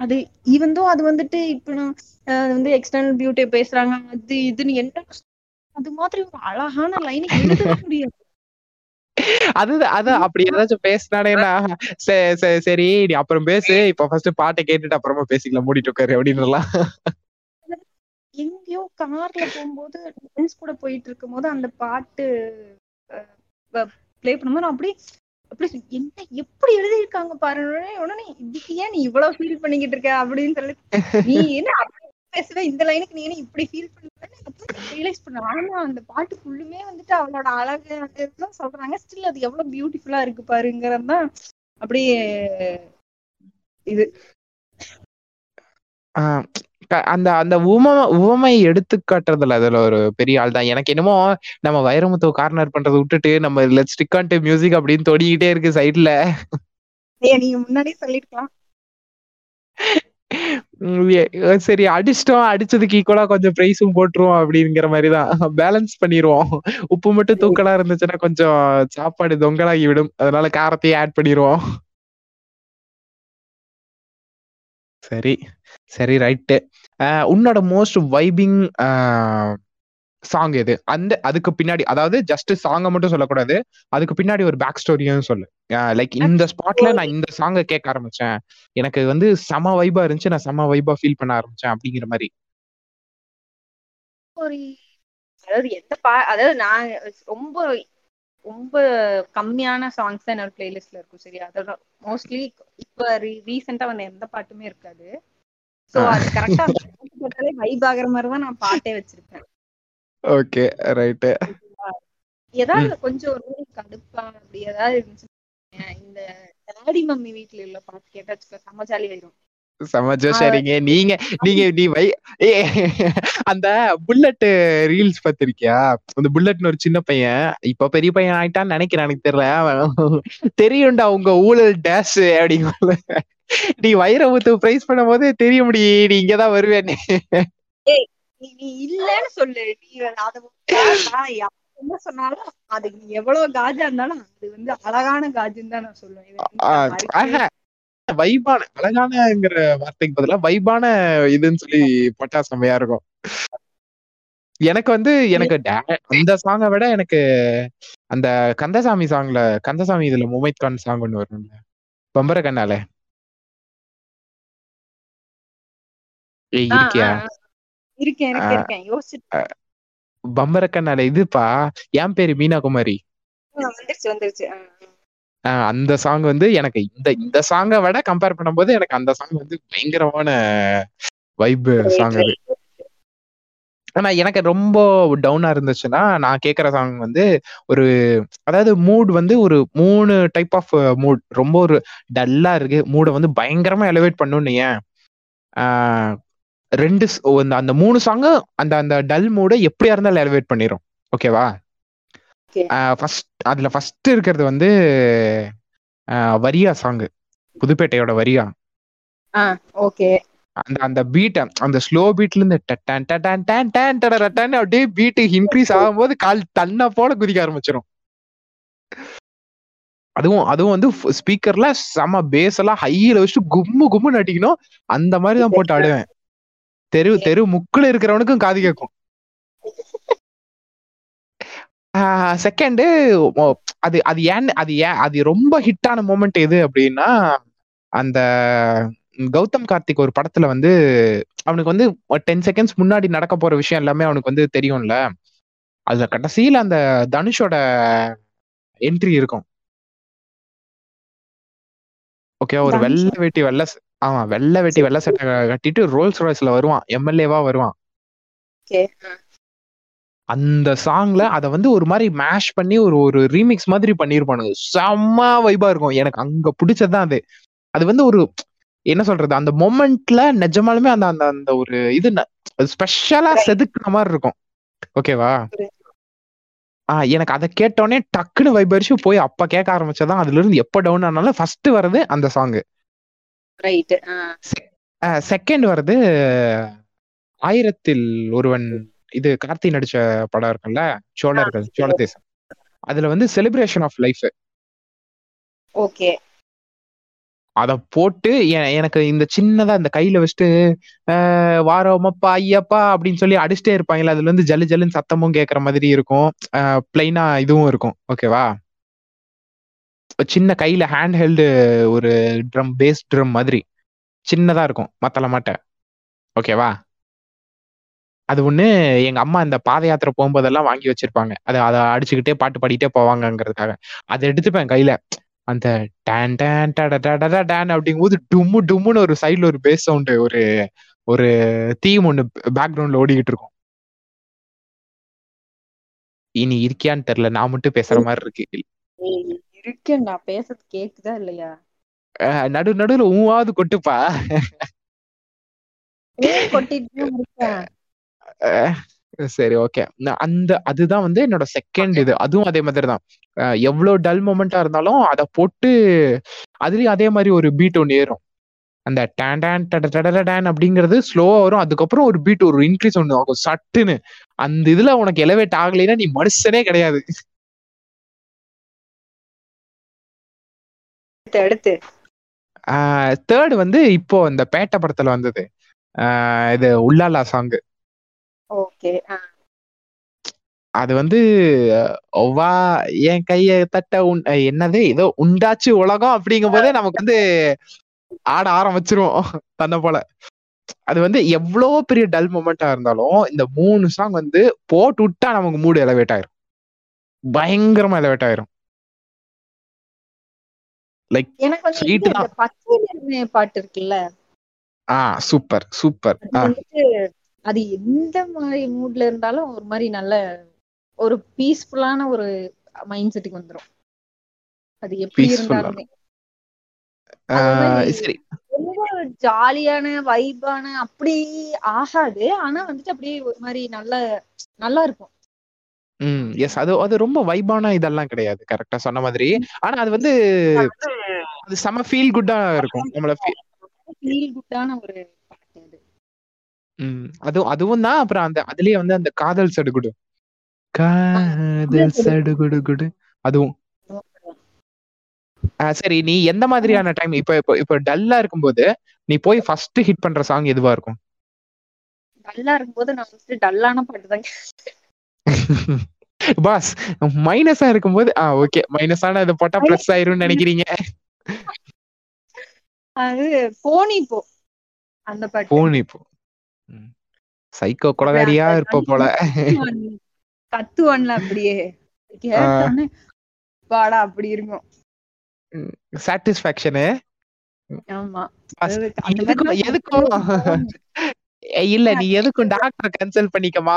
அது ஈவன் அது வந்துட்டு இப்ப நான் வந்து எக்ஸ்டர்னல் பியூட்டி பேசுறாங்க அது இதுன்னு என்ன அது மாதிரி ஒரு அழகான லைனை எழுத முடியாது. அது அது அப்படி ஏதாச்சும் பேசினானேன்னா சே- சே- சரி நீ அப்புறம் பேசு இப்ப ஃபர்ஸ்ட் பாட்டை கேட்டுட்டு அப்புறமா பேசிக்கலாம் மூடிட்டு உட்காரு அப்படின்னுலாம். எங்கேயோ கார்ல போகும்போது ஃப்ரெண்ட்ஸ் கூட போயிட்டு இருக்கும்போது அந்த பாட்டு ப்ளே பண்ணும்போது நான் அப்படியே அப்படி என்ன எப்படி எழுதியிருக்காங்க பாரு? உடனே இதுக்கு ஏன் நீ இவ்வளவு ஃபீல் பண்ணிக்கிட்டு இருக்க? அப்படின்னு சொல்லி நீ என்ன அப்படி பேசுவ? இந்த லைனுக்கு நீ என்ன இப்படி ஃபீல் பண்ணுவேன்னு ரியலைஸ் பண்ண ஆனா அந்த பாட்டு ஃபுல்லுமே வந்துட்டு அவளோட அழகு அந்த சொல்றாங்க. ஸ்டில் அது எவ்வளவு பியூட்டிஃபுல்லா இருக்கு பாருங்கிறது தான் அப்படியே இது. அந்த அந்த உம உவமை எடுத்து காட்டுறதுல அதுல ஒரு பெரிய ஆள் தான் எனக்கு என்னமோ நம்ம வைரமுத்து கார்னர் பண்றதை விட்டுட்டு நம்ம let stick on to music அப்படின்னு தொடிக்கிட்டே இருக்கு சைட்ல நீங்க முன்னாடியே சொல்லிருக்கலாம். சரி அடிச்சிட்டோம் அடிச்சதுக்கு ஈக்குவலா கொஞ்சம் பிரைஸும் போட்டுருவோம் அப்படிங்கிற மாதிரி தான் பேலன்ஸ் பண்ணிடுவோம் உப்பு மட்டும் தூக்கலா இருந்துச்சுன்னா கொஞ்சம் சாப்பாடு தொங்கலாகி விடும் அதனால காரத்தையே ஆட் பண்ணிடுவோம் சரி. சரி ரைட்டு உன்னோட மோஸ்ட் வைபிங் சாங் எது? அந்த அதுக்கு பின்னாடி அதாவது ஜஸ்ட் சாங்கை மட்டும் சொல்லக்கூடாது. அதுக்கு பின்னாடி ஒரு பேக் ஸ்டோரியும் சொல்லு லைக் இந்த ஸ்பாட்ல நான் இந்த சாங்கை கேட்க ஆரம்பிச்சேன். எனக்கு வந்து செம வைபா இருந்துச்சு. நான் செம வைபா ஃபீல் பண்ண ஆரம்பிச்சேன் அப்படிங்கிற மாதிரி. அதாவது எந்த பா அதாவது நான் ரொம்ப ரொம்ப கம்மியான சாங்ஸ் தான் என்னோட பிளேலிஸ்ட்ல இருக்கும் சரியா? அதோட மோஸ்ட்லி இப்ப ரீசெண்டா வந்த எந்த பாட்டுமே இருக்காது. சோ. அது கரெக்டா போட்டாலே வைப் ஆகுற மாதிரி தான் நான் பாட்டே வச்சிருப்பேன். ஓகே ரைட்டு ஏதாவது கொஞ்சம் ஒரு கடுப்பா அப்படி ஏதாவது இருந்துச்சு இந்த டாடி மம்மி வீட்ல உள்ள பாட்டு கேட்டா வச்சுக்கோ செம்ம ஜாலி ஆயிரும். சமச்சோ சரிங்க நீங்க நீங்க நீ வை அந்த புல்லட் ரீல்ஸ் பார்த்திருக்கியா? அந்த புல்லட்னு ஒரு சின்ன பையன் இப்ப பெரிய பையன் ஆயிட்டான்னு நினைக்கிறேன் எனக்கு தெரியல. தெரியும்டா உங்க ஊழல் டேஷ் அப்படிங்க நீ வைரமுத்து பிரைஸ் பண்ணும் போது தெரிய முடியும் நீ இங்கதான் வருவேன்னு. நீ இல்லன்னு சொல்லு. நீ அத என்ன சொன்னாலும் அதுக்கு நீ எவ்வளவு காஜா இருந்தாலும் அது வந்து அழகான காஜுன்னு தான் நான் சொல்லுவேன். வைபான அழகானங்கிற வார்த்தைக்கு பதிலா வைபான இதுன்னு சொல்லி பட்டா செம்மையா இருக்கும்? எனக்கு வந்து எனக்கு அந்த சாங்கை விட எனக்கு அந்த கந்தசாமி சாங்ல கந்தசாமி இதுல முமைத் கான் சாங் ஒண்ணு வரும்ல. பம்பர கண்ணால. இருக்கியா? பம்பர கண்ணால இதுப்பா? என் பேரு மீனா குமாரி வந்துருச்சு வந்துருச்சு. அந்த சாங் வந்து எனக்கு இந்த இந்த சாங்கை விட கம்பேர் பண்ணும்போது எனக்கு அந்த சாங் வந்து பயங்கரமான வைப் சாங் அது. ஆனா எனக்கு ரொம்ப டவுனா இருந்துச்சுன்னா நான் கேட்குற சாங் வந்து ஒரு அதாவது மூட் வந்து ஒரு மூணு டைப் ஆஃப் மூட் ரொம்ப ஒரு டல்லா இருக்கு. மூடை வந்து பயங்கரமா எலிவேட் பண்ணுன்னு ஏன்? ரெண்டு அந்த அந்த மூணு சாங்கும் அந்த அந்த டல் மூடை எப்படியா இருந்தாலும் எலிவேட் பண்ணிரும். ஓகேவா ஃபர்ஸ்ட் அதுல ஃபர்ஸ்ட் இருக்கிறது வந்து வரியா சாங் புதுப்பேட்டையோட வரியா. ஓகே. அந்த அந்த பீட் அந்த ஸ்லோ பீட்ல இருந்து டட்டான் டட்டான் டான் டான் டடரட்டான் அப்படியே பீட் இன்க்ரீஸ் ஆகும்போது கால் தன்னை போல குதிக்க ஆரம்பிச்சிடும் அதுவும் அதுவும் வந்து ஸ்பீக்கர்ல செம பேஸ் எல்லாம் ஹையில வச்சுட்டு கும்மு கும்முன்னு அடிக்கணும் அந்த மாதிரி தான் போட்டு ஆடுவேன். தெரு தெரு முக்குல இருக்கிறவனுக்கும் காது கேட்கும் செகண்ட் அது அது ஏன் அது ஏன் அது ரொம்ப ஹிட்டான மூமெண்ட் எது அப்படின்னா அந்த கௌதம் கார்த்திக் ஒரு படத்துல வந்து அவனுக்கு வந்து டென் செகண்ட்ஸ் முன்னாடி நடக்க போற விஷயம் எல்லாமே அவனுக்கு வந்து தெரியும்ல. அதுல கடைசியில அந்த தனுஷோட என்ட்ரி இருக்கும். ஓகே ஒரு? வெள்ளை வேட்டி வெள்ளை ஆமா வெள்ளை வேட்டி வெள்ளை சட்டை கட்டிட்டு ரோல்ஸ் ராய்ஸ்ல வருவான் எம்எல்ஏவா வருவான். அந்த சாங்ல அத வந்து ஒரு மாதிரி மேஷ் பண்ணி ஒரு ஒரு ரீமிக்ஸ் மாதிரி பண்ணிருப்பானுங்க. செம்ம வைபா இருக்கும். எனக்கு அங்க பிடிச்சதுதான் அது. அது வந்து ஒரு என்ன சொல்றது அந்த மொமெண்ட்ல நிஜமாலுமே அந்த அந்த அந்த ஒரு இது ஸ்பெஷலா. செதுக்குன மாதிரி இருக்கும். ஓகேவா. ஆஹ் எனக்கு அதை கேட்டோடனே டக்குன்னு வைபரிச்சு போய் அப்ப கேட்க ஆரம்பிச்சதான் அதுல இருந்து எப்ப டவுன் ஆனாலும் ஃபர்ஸ்ட் வர்றது அந்த சாங் செகண்ட் வருது ஆயிரத்தில் ஒருவன். இது கார்த்தி நடிச்ச படம் இருக்குல்ல சோழர்கள் சோழ தேசம். அதுல வந்து செலிப்ரேஷன் ஆஃப் லைஃப் ஓகே. அத போட்டு எனக்கு இந்த சின்னதா இந்த கையில வச்சுட்டு வாரோமப்பா ஐயப்பா அப்படின்னு சொல்லி அடிச்சுட்டே இருப்பாங்கல்ல அதுல இருந்து ஜல்லு ஜல்லுன்னு சத்தமும் கேட்கற மாதிரி இருக்கும். பிளைனா இதுவும் இருக்கும். ஓகேவா சின்ன கையில ஹேண்ட் ஹெல்டு ஒரு ட்ரம் பேஸ் ட்ரம் மாதிரி. சின்னதா இருக்கும் மத்தள மாட்ட ஓகேவா அது ஒண்ணு எங்க அம்மா இந்த பாத யாத்திரை போகும்போதெல்லாம் வாங்கி வச்சிருப்பாங்க. அதை அதை அடிச்சுக்கிட்டே பாட்டு பாடிட்டே போவாங்கங்கிறதுக்காக. அதை எடுத்துப்பேன் கையில. அந்த டேன் டேன் டட டேன் அப்படிங்கும்போது டும்மு டும்முன்னு ஒரு சைடுல ஒரு பேஸ் சவுண்டு ஒரு ஒரு தீம் ஒண்ணு பேக்ரவுண்ட்ல ஓடிக்கிட்டு இருக்கும். இனி இருக்கியான்னு தெரியல. நான் மட்டும் பேசுற மாதிரி இருக்கு. இருக்கேன். நான் பேசுறது கேக்குதா இல்லையா? நடு நடுவுல ஊவாவது கொட்டுப்பா. சரி ஓகே அந்த அதுதான் வந்து என்னோட செகண்ட் இது. அதுவும் அதே மாதிரி தான் எவ்வளவு டல் மொமெண்டா இருந்தாலும் அதை போட்டு அதுலயும் அதே மாதிரி ஒரு பீட் ஒன்று ஏறும். அந்த டேன் டேன் டேன் அப்படிங்கிறது ஸ்லோவா வரும். அதுக்கப்புறம் ஒரு பீட் ஒரு இன்க்ரீஸ் ஒன்று ஆகும். சட்டுன்னு. அந்த இதுல உனக்கு எலவேட் ஆகலைன்னா நீ மனுஷனே கிடையாது. அடுத்து, தேர்ட் வந்து இப்போ இந்த பேட்ட படத்துல வந்தது. இது உள்ளாலா சாங் ஓகே அது வந்து ஒவ்வா என் கைய தட்ட உன் என்னது ஏதோ உண்டாச்சு உலகம் அப்படிங்கும் போதே நமக்கு வந்து ஆட ஆரம்பிச்சிரும் தன்னை போல. அது வந்து எவ்வளவு பெரிய டல் மொமெண்டா இருந்தாலும் இந்த மூணு சாங் வந்து போட்டு விட்டா நமக்கு மூடு எலவேட் ஆயிரும். பயங்கரமா எலவேட் ஆயிரும். லைக் எனக்கு வந்து இது தான். பச்சை பாட்டு இருக்குல்ல. ஆ சூப்பர் சூப்பர் அது வந்துட்டு அது எந்த மாதிரி மூட்ல இருந்தாலும் ஒரு மாதிரி நல்ல ஒரு பீஸ்ஃபுல்லான ஒரு மைண்ட் செட்டுக்கு வந்துரும். அது எப்படி. இருந்தாலுமே. ரொம்ப ஜாலியான வைபான அப்படி ஆகாது. ஆனா வந்துட்டு அப்படியே ஒரு மாதிரி நல்ல நல்லா இருக்கும். ம் எஸ் அது அது ரொம்ப வைபான இதெல்லாம் கிடையாது. கரெக்டா சொன்ன மாதிரி. ஆனா அது வந்து அது செம ஃபீல் குட்டா இருக்கும். நம்மள ஃபீல் குட்டான ஒரு ம். அதுவும் அதுவும் தான் அப்புறம் அந்த அதுலயே வந்து அந்த காதல் சடுகுடு. காதல் சடுகுடு. குடு அதுவும். சரி நீ எந்த மாதிரியான டைம் இப்ப இப்ப இப்ப டல்லா இருக்கும்போது நீ போய் ஃபர்ஸ்ட் ஹிட் பண்ற சாங் எதுவா இருக்கும்? டல்லா இருக்கும்போது நான் வந்துட்டு டல்லான பாட்டு தான் பாஸ் மைனஸா இருக்கும்போது ஆ ஓகே மைனஸான இதை போட்டா பிளஸ் ஆயிரும்னு நினைக்கிறீங்க? அது போனி போ அந்த பாட்டு. போன் இப்போ சைக்கோ கொலகாரியா இருப்ப போல. கத்துவான்- கத்துவான்ல அப்படியே. பாடா அப்படி இருக்கும். ஏய், இல்ல நீ எதுக்கும் டாக்டர் கன்சல்ட் பண்ணிக்கமா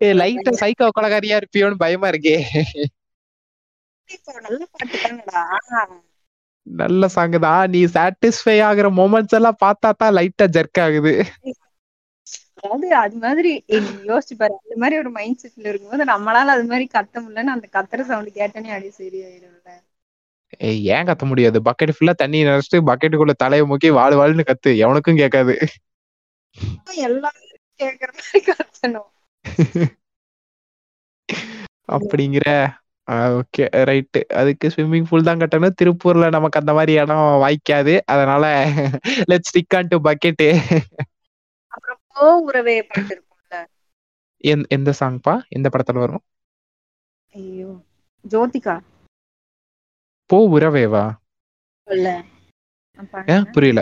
லைட்டா சைக்கோ கொலகாரியா இருப்பியோன்னு பயமா இருக்கே. நல்ல பாட்டு தானடா. நல்ல சாங் தான். நீ சாட்டிஸ்ஃபை ஆகுற மொமெண்ட்ஸ் எல்லாம் பார்த்தா தான் லைட்டா ஜெர்க் ஆகுது அதாவது அது மாதிரி யோசிச்சு பாரு. அந்த மாதிரி ஒரு மைண்ட் செட்ல இருக்கும்போது நம்மளால அது மாதிரி கத்த முடியலன்னு அந்த கத்துற சவுண்ட் கேட்டோன்னே அப்படியே சரியாயிடும்ல ஏய் ஏன் கத்த முடியாது? பக்கெட் ஃபுல்லா தண்ணி நினைச்சிட்டு பக்கெட்டுக்குள்ள தலையை முக்கி வாழ் வாழ்னு கத்து. எவனுக்கும் கேட்காது. எல்லாரும் கேக்குற மாதிரி கத்தணும். அப்படிங்கிற ஓகே ரைட்டு அதுக்கு ஸ்விம்மிங் பூல் தான் கட்டணும். திருப்பூர்ல நமக்கு அந்த மாதிரி இடம் வாய்க்காது. அதனால let stick on to bucket போ உறவே பாட்டு இருக்கும்ல எந்த சாங்ப்பா எந்த படத்துல வரும்? ஐயோ ஜோதிகா. போ உறவேவா? இல்ல புரியல.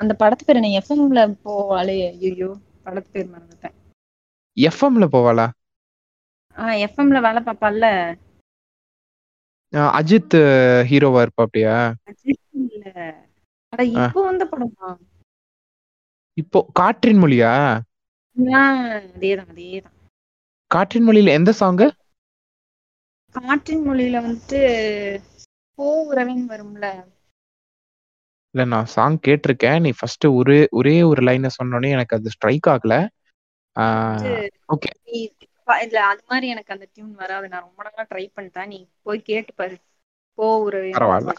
அந்த படத்து பேர் என்ன? எஃப்எம்ல போவாளே. ஐயோ படத்து பேர் மறந்துட்டேன். எஃப்எம்ல போவாளா? ஆஹ் எஃப்எம்ல வேலை பாப்பால அஜித் ஹீரோவா இருப்பா அப்படியா? இல்ல. அட இப்போ வந்த படமா? இப்போ காற்றின் மொழியா? காற்றின் மொழியில எந்த சாங்கு காற்றின் மொழியில வந்துட்டு போ உறவின் வரும்ல. இல்ல நான் சாங் கேட்டிருக்கேன். நீ ஃபர்ஸ்ட் ஒரே ஒரே ஒரு லைனை சொன்னோடனே எனக்கு அது ஸ்ட்ரைக் ஆகல. ஓகே இல்ல அது மாதிரி எனக்கு அந்த டியூன் வராது. நான் ரொம்ப நாளா ட்ரை பண்ணிட்டேன். நீ போய் கேட்டு பாரு. போ உறவின் பரவாயில்ல.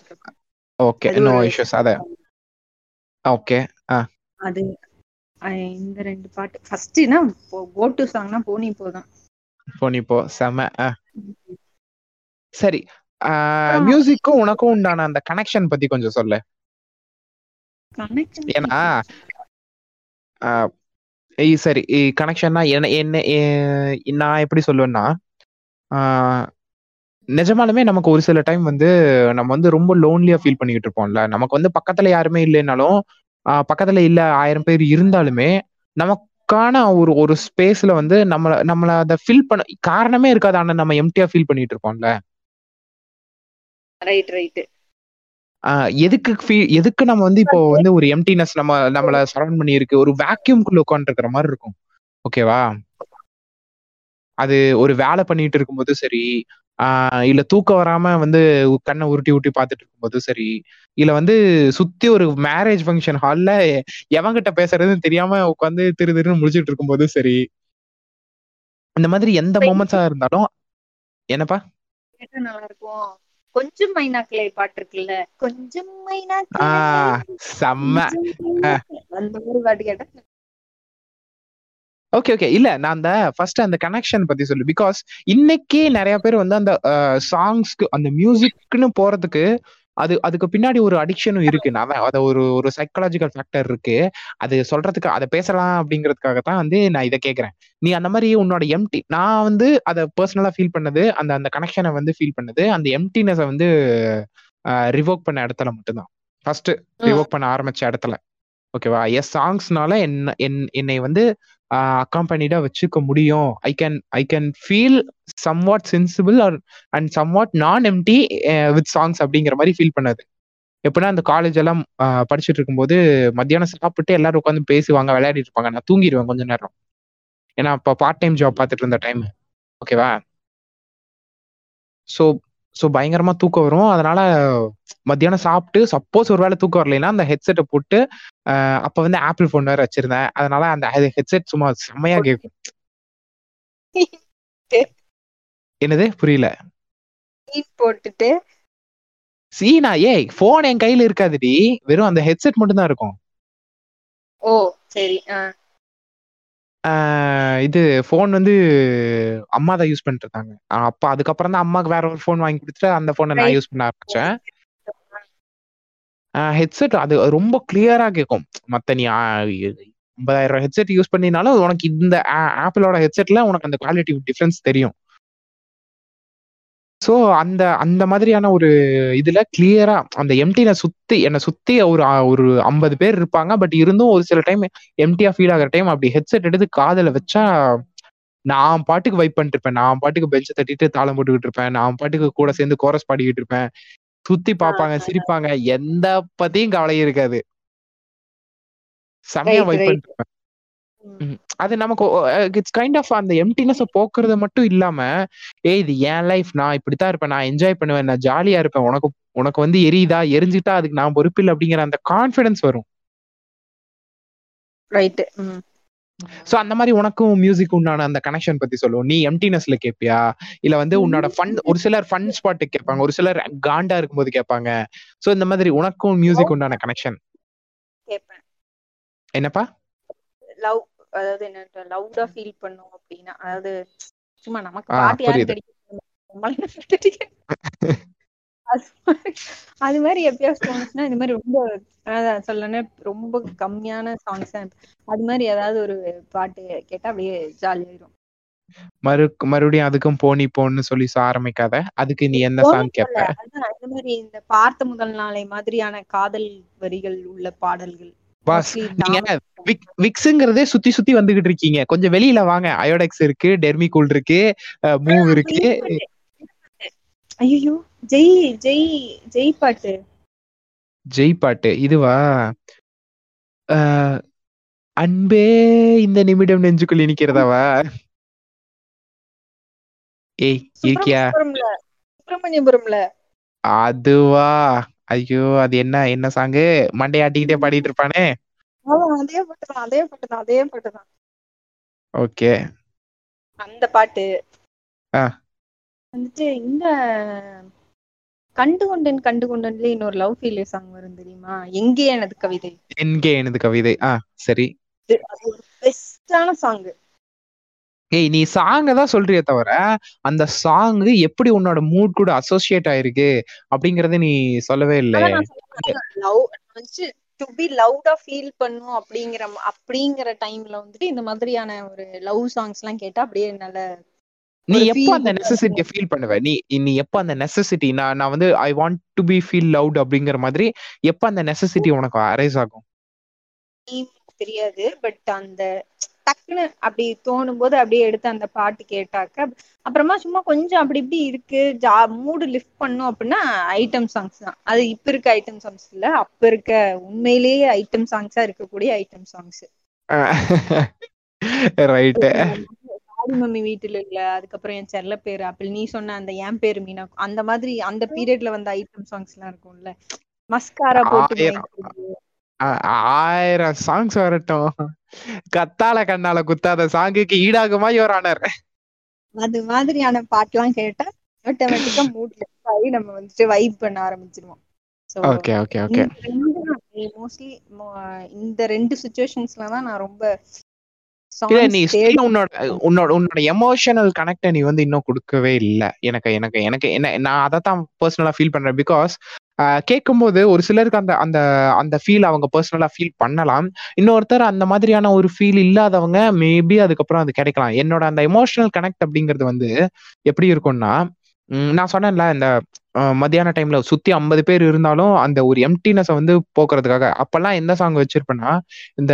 ஓகே நோ இஷ்யூஸ் அத ஓகே அது இந்த ரெண்டு பாட்டு. ஃபர்ஸ்ட்னா கோ டு சாங்னா போனி போதான் போனி போ செம. சரி மியூசிக்கும் உனக்கும் உண்டான அந்த கனெக்ஷன் பத்தி கொஞ்சம் சொல்லு. ஏன்னா சரி கனெக்ஷன்னா என்ன என்ன நான் எப்படி சொல்லுவேன்னா நிஜமாலுமே நமக்கு ஒரு சில டைம் வந்து நம்ம வந்து ரொம்ப லோன்லியா ஃபீல் பண்ணிக்கிட்டு இருப்போம்ல. நமக்கு வந்து பக்கத்துல யாருமே இல்லைனாலும் பக்கத்துல இல்ல ஆயிரம் பேர் இருந்தாலுமே நமக்கான ஒரு ஒரு ஸ்பேஸ்ல வந்து நம்மள நம்மள அதை ஃபில் பண்ண காரணமே இருக்காது ஆனா நம்ம எம்டியா ஃபீல் பண்ணிட்டு இருப்போம்ல. ரைட் ரைட் எதுக்கு feel- எதுக்கு நம்ம வந்து இப்போ வந்து ஒரு எம்டினஸ் நம்ம நம்மள சரௌண்ட் பண்ணி இருக்கு ஒரு வேக்யூம்குள்ள உட்காந்துருக்கிற மாதிரி இருக்கும். ஓகேவா அது ஒரு வேலை பண்ணிட்டு இருக்கும்போது சரி ஆஹ் இல்ல தூக்கம் வராம வந்து கண்ணை உருட்டி உருட்டி பார்த்துட்டு இருக்கும்போது சரி இல்ல வந்து சுத்தி ஒரு மேரேஜ் ஃபங்க்ஷன் ஹால்ல எவங்கிட்ட பேசுறதுன்னு தெரியாம உட்காந்து திரு திருன்னு முடிச்சிட்டு இருக்கும்போது சரி. இந்த மாதிரி எந்த மொமெண்ட்ஸா இருந்தாலும் என்னப்பா? நல்லா இருக்கும் கொஞ்சம் மைனாக்களே பாட்டு இருக்குல்ல? கொஞ்சம் மைனாக்களே செம்ம. அந்த மாதிரி பாட்டு கேட்டா ஓகே ஓகே இல்ல நான் அந்த ஃபர்ஸ்ட் அந்த கனெக்ஷன் பத்தி சொல்லு. பிகாஸ் இன்னைக்கே நிறைய பேர் வந்து அந்த சாங்ஸ்க்கு அந்த மியூசிக்னு போறதுக்கு அது அதுக்கு பின்னாடி ஒரு அடிக்ஷனும் இருக்கு. நான் அத ஒரு ஒரு சைக்காலஜிக்கல் ஃபேக்டர் இருக்கு. அது சொல்றதுக்கு அதை பேசலாம் அப்படிங்கிறதுக்காக தான் வந்து நான் இதை கேட்கறேன் நீ அந்த மாதிரி உன்னோட எம்டி நான் வந்து அதை பர்சனலா ஃபீல் பண்ணது அந்த அந்த கனெக்ஷனை வந்து ஃபீல் பண்ணது அந்த எம்டினஸை வந்து ரிவோக் பண்ண இடத்துல மட்டும்தான். ஃபர்ஸ்ட் ரிவோக் பண்ண ஆரம்பிச்ச இடத்துல. ஓகேவா எஸ் சாங்ஸ்னால என்ன என் என்னை வந்து அக்காம்பனிடா வச்சுக்க முடியும். I can I can feel somewhat sensible or and somewhat non empty with songs அப்படிங்கிற மாதிரி ஃபீல் பண்ணது. எப்படின்னா அந்த காலேஜ் எல்லாம் படிச்சுட்டு இருக்கும்போது மத்தியானம் சாப்பிட்டு எல்லாரும் உட்காந்து பேசுவாங்க விளையாடிட்டு இருப்பாங்க. நான் தூங்கிடுவேன் கொஞ்ச நேரம். ஏன்னா அப்போ பார்ட் டைம் ஜாப் பார்த்துட்டு இருந்த டைம் ஓகேவா ஸோ ஸோ பயங்கரமா தூக்கம் வரும். அதனால மத்தியானம் சாப்பிட்டு சப்போஸ் ஒரு வேளை தூக்கம் வரலைன்னா அந்த ஹெட்செட்டை போட்டு அப்ப வந்து ஆப்பிள் ஃபோன் வேற வச்சிருந்தேன். அதனால அந்த ஹெட்செட் சும்மா செம்மையா கேட்கும் என்னது? புரியல. போட்டுட்டு. சீனா ஏய் ஃபோன் என் கையில இருக்காதுடி. வெறும் அந்த ஹெட்செட் மட்டும் தான் இருக்கும். ஓ சரி இது ஃபோன் வந்து அம்மா தான் யூஸ் பண்ணிட்டு இருந்தாங்க அப்ப அதுக்கப்புறம் தான் அம்மாக்கு வேற ஒரு ஃபோன் வாங்கி கொடுத்துட்டு அந்த ஃபோனை நான் யூஸ் பண்ண ஆரம்பிச்சேன். ஹெட்செட் அது ரொம்ப கிளியரா கேட்கும் மத்த நீ ஐம்பதாயிரம் ஹெட்செட் யூஸ் பண்ணினாலும் உனக்கு இந்த ஆப்பிளோட ஹெட்செட்ல உனக்கு அந்த குவாலிட்டி டிஃபரன்ஸ் தெரியும். ஸோ அந்த அந்த மாதிரியான ஒரு இதுல கிளியரா அந்த எம்டினை சுத்தி என்னை சுத்தி ஒரு ஒரு ஐம்பது பேர் இருப்பாங்க. பட் இருந்தும் ஒரு சில டைம் எம்டியா ஃபீல் ஆகிற டைம் அப்படி ஹெட்செட் எடுத்து காதுல வச்சா நான் பாட்டுக்கு வைப் பண்ணிட்டு இருப்பேன். நான் பாட்டுக்கு பெஞ்சை தட்டிட்டு தாளம் போட்டுக்கிட்டு இருப்பேன். நான் பாட்டுக்கு கூட சேர்ந்து கோரஸ் பாடிக்கிட்டு இருப்பேன். சுத்தி பார்ப்பாங்க சிரிப்பாங்க. எந்த பத்தியும் கவலை இருக்காது. Right, vibe. பண்ணிட்டு இருப்பேன். அது நமக்கு இட்ஸ் கைண்ட் ஆஃப் அந்த எம்டினஸ் போக்குறது மட்டும் இல்லாம ஏய் இது என் லைஃப் நான் இப்படித்தான் இருப்பேன் நான் என்ஜாய் பண்ணுவேன் நான் ஜாலியா இருப்பேன் உனக்கு உனக்கு வந்து எரியுதா எரிஞ்சுட்டா அதுக்கு நான் பொறுப்பில்லை அப்படிங்கிற அந்த கான்ஃபிடன்ஸ் வரும். ரைட் சோ அந்த மாதிரி உனக்கும் மியூசிக் உண்டான அந்த கனெக்ஷன் பத்தி சொல்லுவோம். நீ எம்டினஸ்ல கேப்பியா? இல்ல வந்து உன்னோட ஃபன் ஒரு சிலர் ஃபன் ஸ்பாட் கேட்பாங்க ஒரு சிலர் காண்டா இருக்கும்போது கேட்பாங்க சோ இந்த மாதிரி உனக்கும் மியூசிக் உண்டான கனெக்ஷன் என்னப்பா? லவ் அதாவது என்ன லவுடா ஃபீல் பண்ணும் அப்படின்னா அதாவது சும்மா நமக்கு பாட்டு புரியுது. கிடைக்கும் அது மாதிரி எப்பயாவது தோணுச்சுன்னா இந்த மாதிரி ரொம்ப சொல்லனே ரொம்ப கம்மியான சாங்ஸ் அது மாதிரி ஏதாவது ஒரு பாட்டு கேட்டா அப்படியே ஜாலியாயிரும் மறு மறுபடியும் அதுக்கும் போனி போன்னு சொல்லி ஆரம்பிக்காத. அதுக்கு நீ என்ன சாங் கேட்ப இந்த மாதிரி இந்த பார்த்த முதல் நாளை மாதிரியான காதல் வரிகள் உள்ள பாடல்கள். பாஸ் நீங்க. விக் விக்ஸுங்கிறதே சுத்தி சுத்தி வந்துகிட்டு இருக்கீங்க. கொஞ்சம் வெளியில வாங்க. அயோடெக்ஸ் இருக்கு டெர்மிகூல் இருக்கு மூவ் இருக்கு. ஐயோ ஜெய் ஜெய் ஜெய் பாட்டு. ஜெய் பாட்டு இதுவா? அன்பே இந்த நிமிடம் நெஞ்சுக்குள் இனிக்கிறதாவா? ஏய் இருக்கியா? சுப்பிரமணியபுரம்ல. அதுவா? ஐயோ அது என்ன என்ன சாங்கு மண்டையாட்டிக்கிட்டே பாடிட்டு இருப்பானே? அதே பாட்டுதான் அதே பாட்டுதான் அதே பாட்டுதான் ஓகே. அந்த பாட்டு. வந்துட்டு இந்த கண்டு கொண்டேன் கண்டு கொண்டேன்ல இன்னொரு லவ் ஃபீலியர் சாங் வரும் தெரியுமா? எங்கே எனது கவிதை? என்கே எனது கவிதை? ஆ சரி. அது ஒரு பெஸ்டான சாங் ஏய் நீ சாங்க தான் சொல்றியே தவிர அந்த சாங் எப்படி உன்னோட மூட் கூட அசோசியேட் ஆயிருக்கு அப்படிங்கறத நீ சொல்லவே இல்லை. டு பி லவ்டா ஃபீல் பண்ணும் அப்படிங்கிற அப்படிங்கிற டைம்ல வந்துட்டு இந்த மாதிரியான ஒரு லவ் சாங்ஸ் எல்லாம் கேட்டா அப்படியே நல்ல நீ எப்போ அந்த நெசசிட்டியை ஃபீல் பண்ணுவ? நீ நீ எப்போ அந்த நெசசிட்டி நான் நான் வந்து I want to be feel loud அப்படிங்கிற மாதிரி எப்போ அந்த நெசசிட்டி உனக்கு அரைஸ் ஆகும்? தெரியாது பட் அந்த டக்குன்னு அப்படி தோணும் போது அப்படியே எடுத்து அந்த பாட்டு கேட்டாக்க அப்புறமா சும்மா கொஞ்சம் அப்படி இப்படி இருக்கு ஜா மூடு லிஃப்ட் பண்ணும் அப்படின்னா ஐட்டம் சாங்ஸ் தான். அது இப்ப இருக்க ஐட்டம் சாங்ஸ் இல்ல அப்ப இருக்க உண்மையிலேயே ஐட்டம் சாங்ஸா இருக்கக்கூடிய ஐட்டம் சாங்ஸ் டாடி மம்மி வீட்டுல இல்ல அதுக்கப்புறம் என் செல்ல பேரு ஆப்பிள் நீ சொன்ன அந்த என் பேரு மீனா அந்த மாதிரி அந்த பீரியட்ல வந்த ஐட்டம் சாங்ஸ் எல்லாம் இருக்கும்ல. மஸ்காரா போட்டு ஆயிரம். சாங்ஸ் வரட்டும். கத்தால கண்ணால குத்தாத சாங்குக்கு ஈடாகுமா யுவர் ஆனர் அது மாதிரியான பாட்டுலாம் கேட்டா ஆட்டோமேட்டிக்கா மூட் லிஃப்ட் ஆகி நம்ம வந்துட்டு வைப் பண்ண ஆரம்பிச்சிருவோம். ஓகே ஓகே ஓகே மோஸ்ட்லி இந்த ரெண்டு சுச்சுவேஷன்ஸ்ல தான் நான் ரொம்ப நீ உன்னோட உன்னோட உன்னோட எமோஷனல் கனெக்ட நீ வந்து இன்னும் கொடுக்கவே இல்ல. எனக்கு எனக்கு எனக்கு என்ன நான் அதை தான் பர்சனலா ஃபீல் பண்றேன். பிகாஸ் கேட்கும்போது ஒரு சிலருக்கு அந்த அந்த அந்த ஃபீல் அவங்க பர்சனலா ஃபீல் பண்ணலாம். இன்னொருத்தர் அந்த மாதிரியான ஒரு ஃபீல் இல்லாதவங்க மேபி அதுக்கப்புறம் அது கிடைக்கலாம். என்னோட அந்த எமோஷனல் கனெக்ட் அப்படிங்கிறது வந்து எப்படி இருக்கும்னா நான் சொன்னேன்ல இந்த மத்தியான டைம்ல சுத்தி ஐம்பது பேர் இருந்தாலும் அந்த ஒரு எம்டினஸை வந்து போக்குறதுக்காக. அப்பெல்லாம் எந்த சாங் வச்சிருப்பேன்னா இந்த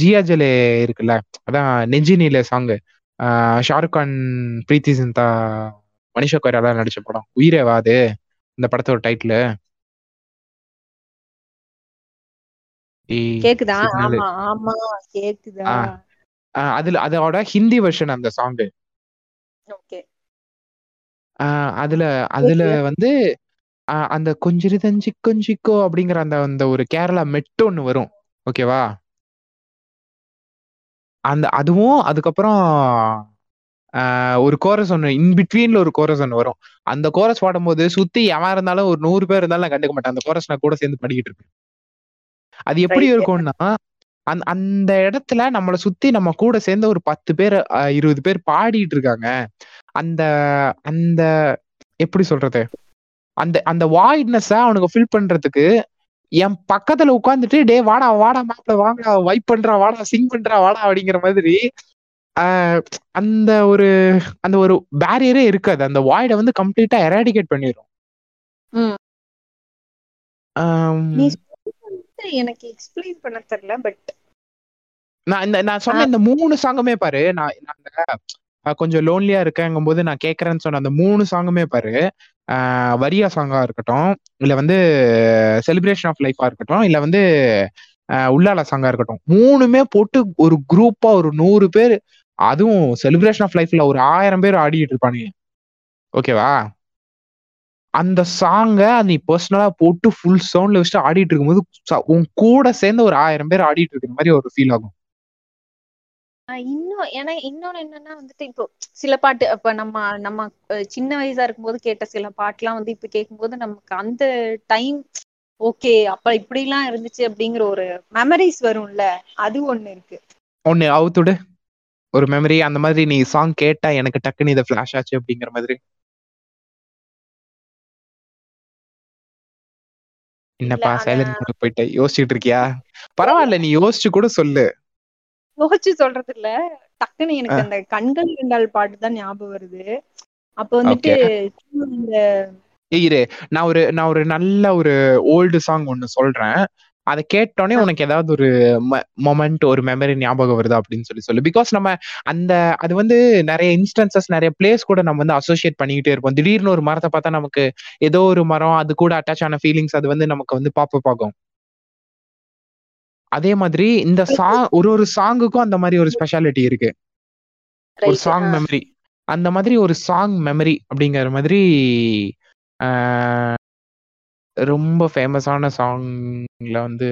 ஜியா ஜலே இருக்குல்ல அதான் நெஞ்சி நீல சாங்கு ஷாருக் கான் பிரீத்தி சிந்தா மனிஷா கொய்ராலா நடிச்ச படம். உயிரேவா அது இந்த படத்தோட டைட்டில் கேக்குதா? ஆமா ஆமா கேக்குதா? அதுல அதோட ஹிந்தி வெர்ஷன் அந்த சாங்கு ஓகே. அதுல அதுல வந்து அந்த கொஞ்சிரி தஞ்சி கொஞ்சிக்கோ அப்படிங்கிற அந்த அந்த ஒரு கேரளா மெட்டு ஒன்று வரும். ஓகேவா அந்த அதுவும் அதுக்கப்புறம் ஒரு கோரஸ் ஒன்று இன் பிட்வீன்ல ஒரு கோரஸ் ஒன்று வரும். அந்த கோரஸ் பாடும்போது சுத்தி எவன் இருந்தாலும் ஒரு நூறு பேர் இருந்தாலும் நான் கண்டுக்க மாட்டேன். அந்த கோரஸ் நான் கூட சேர்ந்து படிக்கிட்டு இருப்பேன். அது எப்படி. இருக்கும்னா அந்த அந்த இடத்துல நம்மளை சுத்தி நம்ம கூட சேர்ந்து ஒரு பத்து பேர் இருபது பேர் பாடிட்டு இருக்காங்க. அந்த அந்த எப்படி சொல்றது? அந்த அந்த வாய்ட்னஸ அவனுக்கு ஃபில் பண்றதுக்கு என் பக்கத்துல உட்காந்துட்டு டே வாடா வாடா மாப்பிள வாடா வைப் பண்றா வாடா சிங் பண்றா வாடா அப்படிங்கிற மாதிரி ஆஹ் அந்த ஒரு அந்த ஒரு பேரியரே இருக்காது. அந்த வாய்டை வந்து கம்ப்ளீட்டா எராடிகேட் பண்ணிடும் எனக்கு எக்ஸ்பிளைன் பண்ண தெரியல பட் நான் இந்த நான் சொன்ன இந்த மூணு சாங்குமே பாரு. நான் நான் கொஞ்சம் லோன்லியா இருக்கேங்கும் போது நான் கேட்கறேன்னு சொன்ன அந்த மூணு சாங்குமே பாரு. வரியா சாங்கா இருக்கட்டும் இல்ல வந்து செலிப்ரேஷன் ஆஃப் லைஃபா இருக்கட்டும் இல்ல வந்து உள்ளால சாங்கா இருக்கட்டும். மூணுமே போட்டு ஒரு குரூப்பா ஒரு நூறு பேர் அதுவும் செலிப்ரேஷன் ஆஃப் லைஃப்ல ஒரு ஆயிரம் பேர் ஆடிட்டு இருப்பானுங்க. ஓகேவா அந்த சாங்கை நீ பர்சனலா போட்டு ஃபுல் சவுண்ட்ல வச்சுட்டு ஆடிட்டு இருக்கும்போது உன் கூட சேர்ந்து ஒரு ஆயிரம் பேர் ஆடிட்டு இருக்கிற மாதிரி ஒரு ஃபீல் ஆகும். இன்னும் ஏன்னா இன்னொன்னு என்னன்னா வந்துட்டு இப்போ சில பாட்டு அப்ப நம்ம நம்ம சின்ன வயசா இருக்கும்போது கேட்ட சில பாட்டுலாம் வந்து இப்ப கேட்கும்போது நமக்கு அந்த டைம் ஓகே அப்ப இப்படி எல்லாம் இருந்துச்சு அப்படிங்கிற ஒரு மெமரிஸ் வரும்ல அது ஒண்ணு இருக்கு. ஒண்ணு அவுத்துடு. ஒரு மெமரி அந்த மாதிரி நீ சாங் கேட்டா எனக்கு டக்குன்னு இதை ஃபிளாஷ் ஆச்சு அப்படிங்கிற மாதிரி. என்னப்பா சைலண்ட் போயிட்ட? யோசிச்சுட்டு இருக்கியா பரவாயில்ல நீ யோசிச்சு கூட சொல்லு. யோசிச்சு சொல்றது இல்ல டக்குன்னு எனக்கு அந்த கண்கள் இரண்டால் பாட்டு தான் ஞாபகம் வருது. அப்ப வந்துட்டு இந்த இரு. நான் ஒரு நான் ஒரு நல்ல ஒரு ஓல்டு சாங் ஒன்னு சொல்றேன். அதை கேட்டோடனே உனக்கு ஏதாவது ஒரு மொமெண்ட் ஒரு மெமரி ஞாபகம் வருதா அப்படின்னு சொல்லி சொல்லு. பிகாஸ் நம்ம அந்த அது வந்து நிறைய இன்ஸ்டன்சஸ் நிறைய பிளேஸ் கூட நம்ம வந்து அசோசியேட் பண்ணிக்கிட்டே இருப்போம். திடீர்னு ஒரு மரத்தை பார்த்தா நமக்கு ஏதோ ஒரு மரம் அது கூட அட்டாச் ஆன ஃபீலிங்ஸ் அது வந்து நமக்கு வந்து பாப்ப ஆகும். அதே மாதிரி இந்த சாங் ஒரு ஒரு சாங்குக்கும் அந்த மாதிரி ஒரு ஸ்பெஷாலிட்டி இருக்கு. ஒரு சாங். மெமரி அந்த மாதிரி ஒரு சாங் மெமரி அப்படிங்கிற மாதிரி ரொம்ப ஃபேமஸான சாங்ல வந்து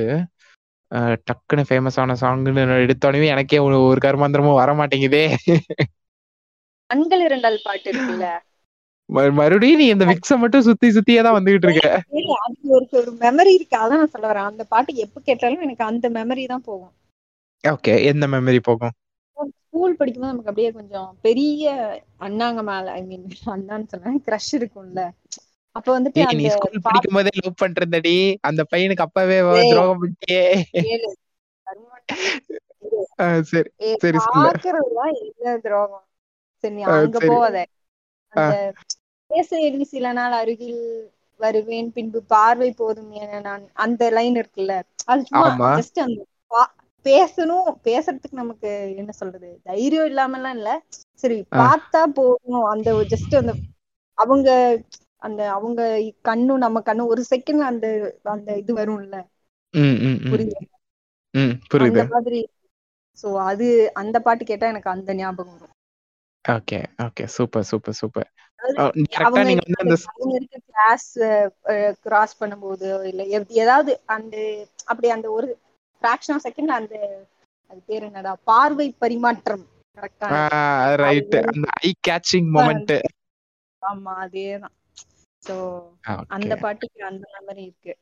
டக்குன்னு ஃபேமஸான சாங்னு எடுத்தோடனே எனக்கே ஒரு கருமாந்திரமும் வர மாட்டேங்குதே கண்கள் இரண்டால் பாட்டு இருக்குல்ல? மறு- மறுபடியும் நீ இந்த விக்ஸ மட்டும் சுத்தி சுத்தியே தான் வந்துகிட்டு இருக்க. ஒரு ஒரு மெமரி இருக்கு. அதான் நான் சொல்ல வரேன். அந்த பாட்டு எப்ப கேட்டாலும் எனக்கு அந்த மெமரி தான் போகும். ஓகே எந்த மெமரி போகும்? ஸ்கூல் படிக்கும்போது நமக்கு அப்படியே கொஞ்சம் பெரிய அண்ணாங்க மேல ஐ மீன் அண்ணான்னு சொன்னேன் க்ரஷ் இருக்கும்ல. அப்ப வந்துட்டு நீ ஸ்கூல் படிக்கும் போதே லவ் பண்றதடி அந்த பையனுக்கு அப்பவே. துரோகம். ஆஹ், சரி சரி, சொல்லு. பாக்குறதுதான் என்ன துரோகம் சரி நீ அங்க. போவாத பேச எண்ணி சில நாள் அருகில் வருவேன் பின்பு பார்வை போதும் என நான் அந்த லைன் இருக்குல்ல அது சும்மா. ஜஸ்ட் அந்த பேசணும் பேசுறதுக்கு நமக்கு என்ன சொல்றது தைரியம் இல்லாமலாம் இல்ல சரி. பார்த்தா போதும் அந்த ஜஸ்ட் அந்த அவங்க அந்த அவங்க கண்ணும் நம்ம கண்ணும் ஒரு செகண்ட் அந்த அந்த இது வரும்ல? புரியுது? அந்த மாதிரி. சோ அது அந்த பாட்டு கேட்டா எனக்கு அந்த ஞாபகம் வரும். Okay okay. Super super super. அவங்க இருக்க கிளாஸ் கிராஸ் பண்ணும்போது இல்ல ஏதாவது அந்த அப்படி அந்த ஒரு ஃபிராக்ஷன் ஆஃப் செகண்ட் அந்த அது பேர் என்னடா? பார்வை பரிமாற்றம். கரெக்டா ரைட் அந்த ஐ கேச்சிங் மொமெண்ட் ஆமா அதேதான். சோ அந்த பாட்டுக்கு அந்த மெமரி இருக்கு.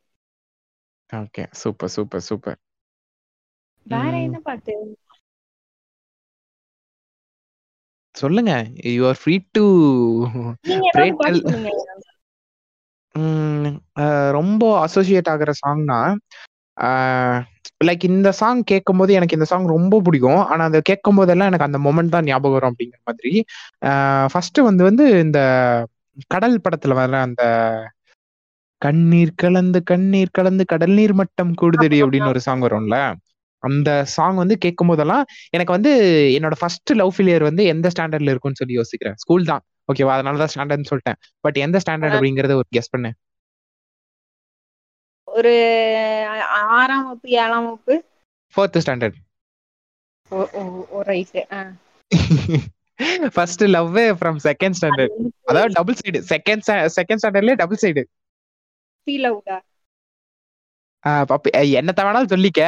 ஓகே சூப்பர் சூப்பர் சூப்பர் வேற. என்ன பாட்டு? சொல்லுங்க. யூ ஆர் ஃப்ரீ டு ரொம்ப அசோசியேட் ஆகுற சாங்னா லைக் இந்த சாங் கேட்கும்போது எனக்கு இந்த சாங் ரொம்ப பிடிக்கும். ஆனா அதை கேட்கும் போதெல்லாம் எனக்கு அந்த மொமெண்ட் தான் ஞாபகம் வரும் அப்படிங்கிற மாதிரி. ஃபர்ஸ்ட் வந்து வந்து இந்த கடல் படத்துல வர அந்த கண்ணீர் கலந்து கண்ணீர் கலந்து கடல் நீர் மட்டம் கூடுதடி அப்படின்னு ஒரு சாங் வரும்ல? அந்த சாங் வந்து கேட்கும் போதெல்லாம் எனக்கு வந்து என்னோட ஃபர்ஸ்ட் லவ் ஃபெயிலியர் வந்து எந்த ஸ்டாண்டர்ட்ல இருக்கும்னு சொல்லி யோசிக்கிறேன். ஸ்கூல் தான். ஓகேவா அதனால தான் ஸ்டாண்டர்ட்னு சொல்லிட்டேன். பட் எந்த ஸ்டாண்டர்ட் அப்படிங்கறத ஒரு கெஸ் பண்ணு. ஒரு ஆறாம் வகுப்பு ஏழாம் வகுப்பு? Fourth standard oh oh oh right first love from second standard அதாவது டபுள் சைடு செகண்ட் செகண்ட் ஸ்டாண்டர்ட்லயே டபுள் சைடு ஃபீல் அவுட்டா என்ன வேணாலும் சொல்லிக்க.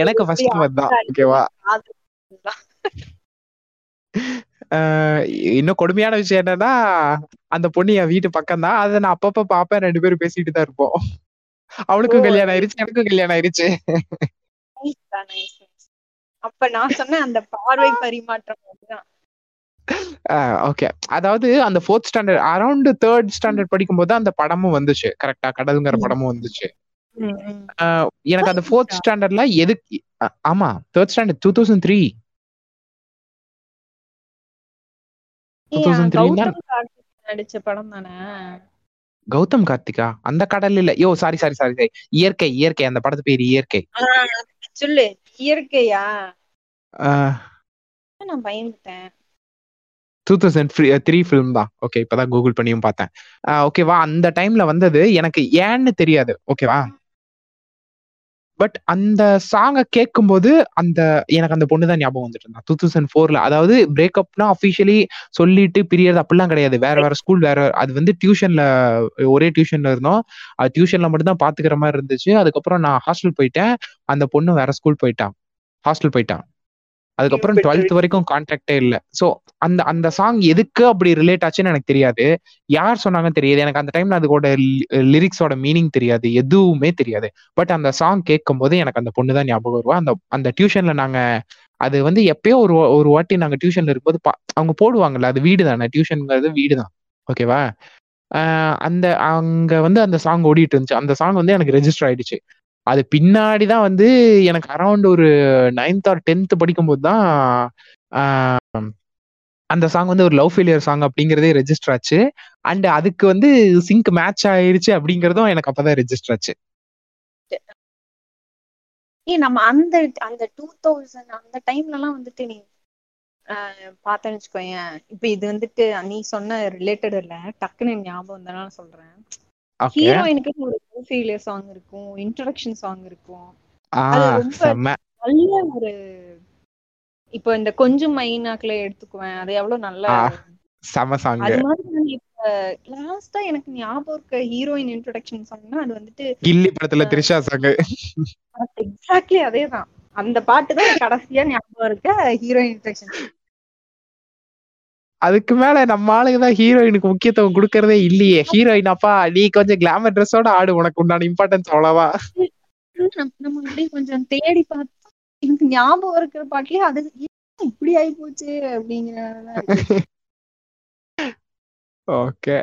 எனக்கு ஃபர்ஸ்ட் லவ் தான் ஓகேவா இன்னும் கொடுமையான விஷயம் என்னன்னா அந்த பொண்ணு என் வீட்டு பக்கம் தான் அதை நான் அப்பப்ப பாப்பேன் ரெண்டு பேரும் பேசிட்டு தான் இருப்போம். அவளுக்கும் கல்யாணம் ஆயிருச்சு எனக்கும் கல்யாணம் ஆயிருச்சு. அப்ப நான் சொன்னேன் அந்த பார்வை பரிமாற்றம் ஓகே அதாவது அந்த fourth standard around third standard படிக்கும்போது அந்த படமும் வந்துச்சு. கரெக்டா கடலுங்கிற படமும் வந்துச்சு. எனக்கு அந்த ஃபோர்த் ஸ்டாண்டர்ட்ல எதுக்கு ஆமா third standard two thousand three ஏய், 2003 தான். கௌதம் கார்த்திக் நடிச்ச படம் தானே? கௌதம் கார்த்திகா? அந்த கடல் இல்ல. Yo sorry sorry sorry sorry இயற்கை இயற்கை அந்த படத்து பேர் இயற்கை. சொல்லு. இயற்கையா? நான் பயந்துட்டேன்? டூ தௌசண்ட் த்ரீ ஃபிலிம் தான். ஓகே இப்பதான் கூகுள் பண்ணியும் பார்த்தேன். Uh, ஓகேவா அந்த டைம்ல வந்தது எனக்கு ஏன்னு தெரியாது. ஓகேவா பட் அந்த சாங்கை கேட்கும்போது அந்த எனக்கு அந்த பொண்ணு தான் ஞாபகம் வந்துட்டு இருந்தா. டூ தௌசண்ட் ஃபோர்ல அதாவது பிரேக்கப்னா அஃபிஷியலி சொல்லிட்டு பிரியறது அப்படிலாம் கிடையாது. வேற வேற ஸ்கூல் வேற அது வந்து டியூஷன்ல ஒரே டியூஷன்ல இருந்தோம். அது டியூஷன்ல மட்டும் தான் பாத்துக்கிற மாதிரி இருந்துச்சு. அதுக்கப்புறம் நான் ஹாஸ்டல் போயிட்டேன். அந்த பொண்ணு வேற ஸ்கூல் போயிட்டான் ஹாஸ்டல் போயிட்டான் அதுக்கப்புறம் டுவெல்த் வரைக்கும் கான்டாக்டே இல்ல. சோ அந்த அந்த சாங் எதுக்கு அப்படி ரிலேட் ஆச்சுன்னு எனக்கு தெரியாது. யார் சொன்னாங்கன்னு தெரியாது. எனக்கு அந்த டைம்ல அதோட லிரிக்ஸோட மீனிங் தெரியாது. எதுவுமே தெரியாது. பட் அந்த சாங் கேட்கும் போது எனக்கு அந்த பொண்ணு தான் ஞாபகம் வருவா. அந்த அந்த டியூஷன்ல நாங்க அது வந்து எப்பயோ ஒரு ஒரு வாட்டி நாங்க டியூஷன்ல இருக்கும்போது அவங்க போடுவாங்கல்ல அது வீடு தானே. டியூஷனுங்கிறது வீடு தான். ஓகேவா அந்த அங்க வந்து அந்த சாங் ஓடிட்டு இருந்துச்சு. அந்த சாங் வந்து எனக்கு ரெஜிஸ்டர் ஆயிடுச்சு. அது பின்னாடி தான் வந்து எனக்கு அரௌண்ட் ஒரு நைன்த் ஆர் டென்த் படிக்கும்போது தான் அந்த சாங் வந்து ஒரு லவ் ஃபெயிலியர் சாங் அப்படிங்கிறதே ரெஜிஸ்டர் ஆச்சு. அண்ட் அதுக்கு வந்து சிங்க் மேட்ச் ஆயிருச்சு அப்படிங்கிறதும் எனக்கு அப்பதான் ரெஜிஸ்டர் ஆச்சு. ஏ நம்ம அந்த அந்த டூ தௌசண்ட் அந்த டைம்லலாம் வந்துட்டு நீ பார்த்தேன்னு வச்சுக்கோயேன். இப்போ இது வந்துட்டு நீ சொன்ன ரிலேட்டட் இல்லை டக்குன்னு ஞாபகம் வந்தனால சொல்றேன். ஹீரோயினுக்கு ஒரு ஃபெயிலியர் சாங் இருக்கும் இன்ட்ரடக்ஷன் சாங் இருக்கும். அது ரொம்ப நல்ல ஒரு இப்போ இந்த கொஞ்சம் மைனாக்குல எடுத்துக்குவேன் அது எவ்வளவு நல்ல செம சாங் அது மாதிரி இப்ப லாஸ்டா எனக்கு ஞாபகம் இருக்க ஹீரோயின் இன்ட்ரடக்ஷன் சாங்னா அது வந்துட்டு கில்லி படத்துல த்ரிஷா சாங் எக்ஸாக்ட்லி அதேதான். அந்த பாட்டு தான் கடைசியா ஞாபகம் இருக்க ஹீரோயின் இன்ட்ரடக்ஷன் அதுக்கு மேல நம்ம ஆளுங்க தான் ஹீரோயினுக்கு முக்கியத்துவம் கொடுக்கறதே இல்லையே. ஹீரோயின் அப்பா நீ கொஞ்சம் கிளாமர் ட்ரெஸ்ஸோட ஆடு உனக்கு உண்டான இம்பார்ட்டன்ஸ் அவ்வளவா? நம்ம அப்படியே கொஞ்சம் தேடி பார்த்தா எனக்கு ஞாபகம் இருக்கிற பாட்டுலயே அது இப்படி ஆயி போச்சு அப்படிங்கிற ஓகே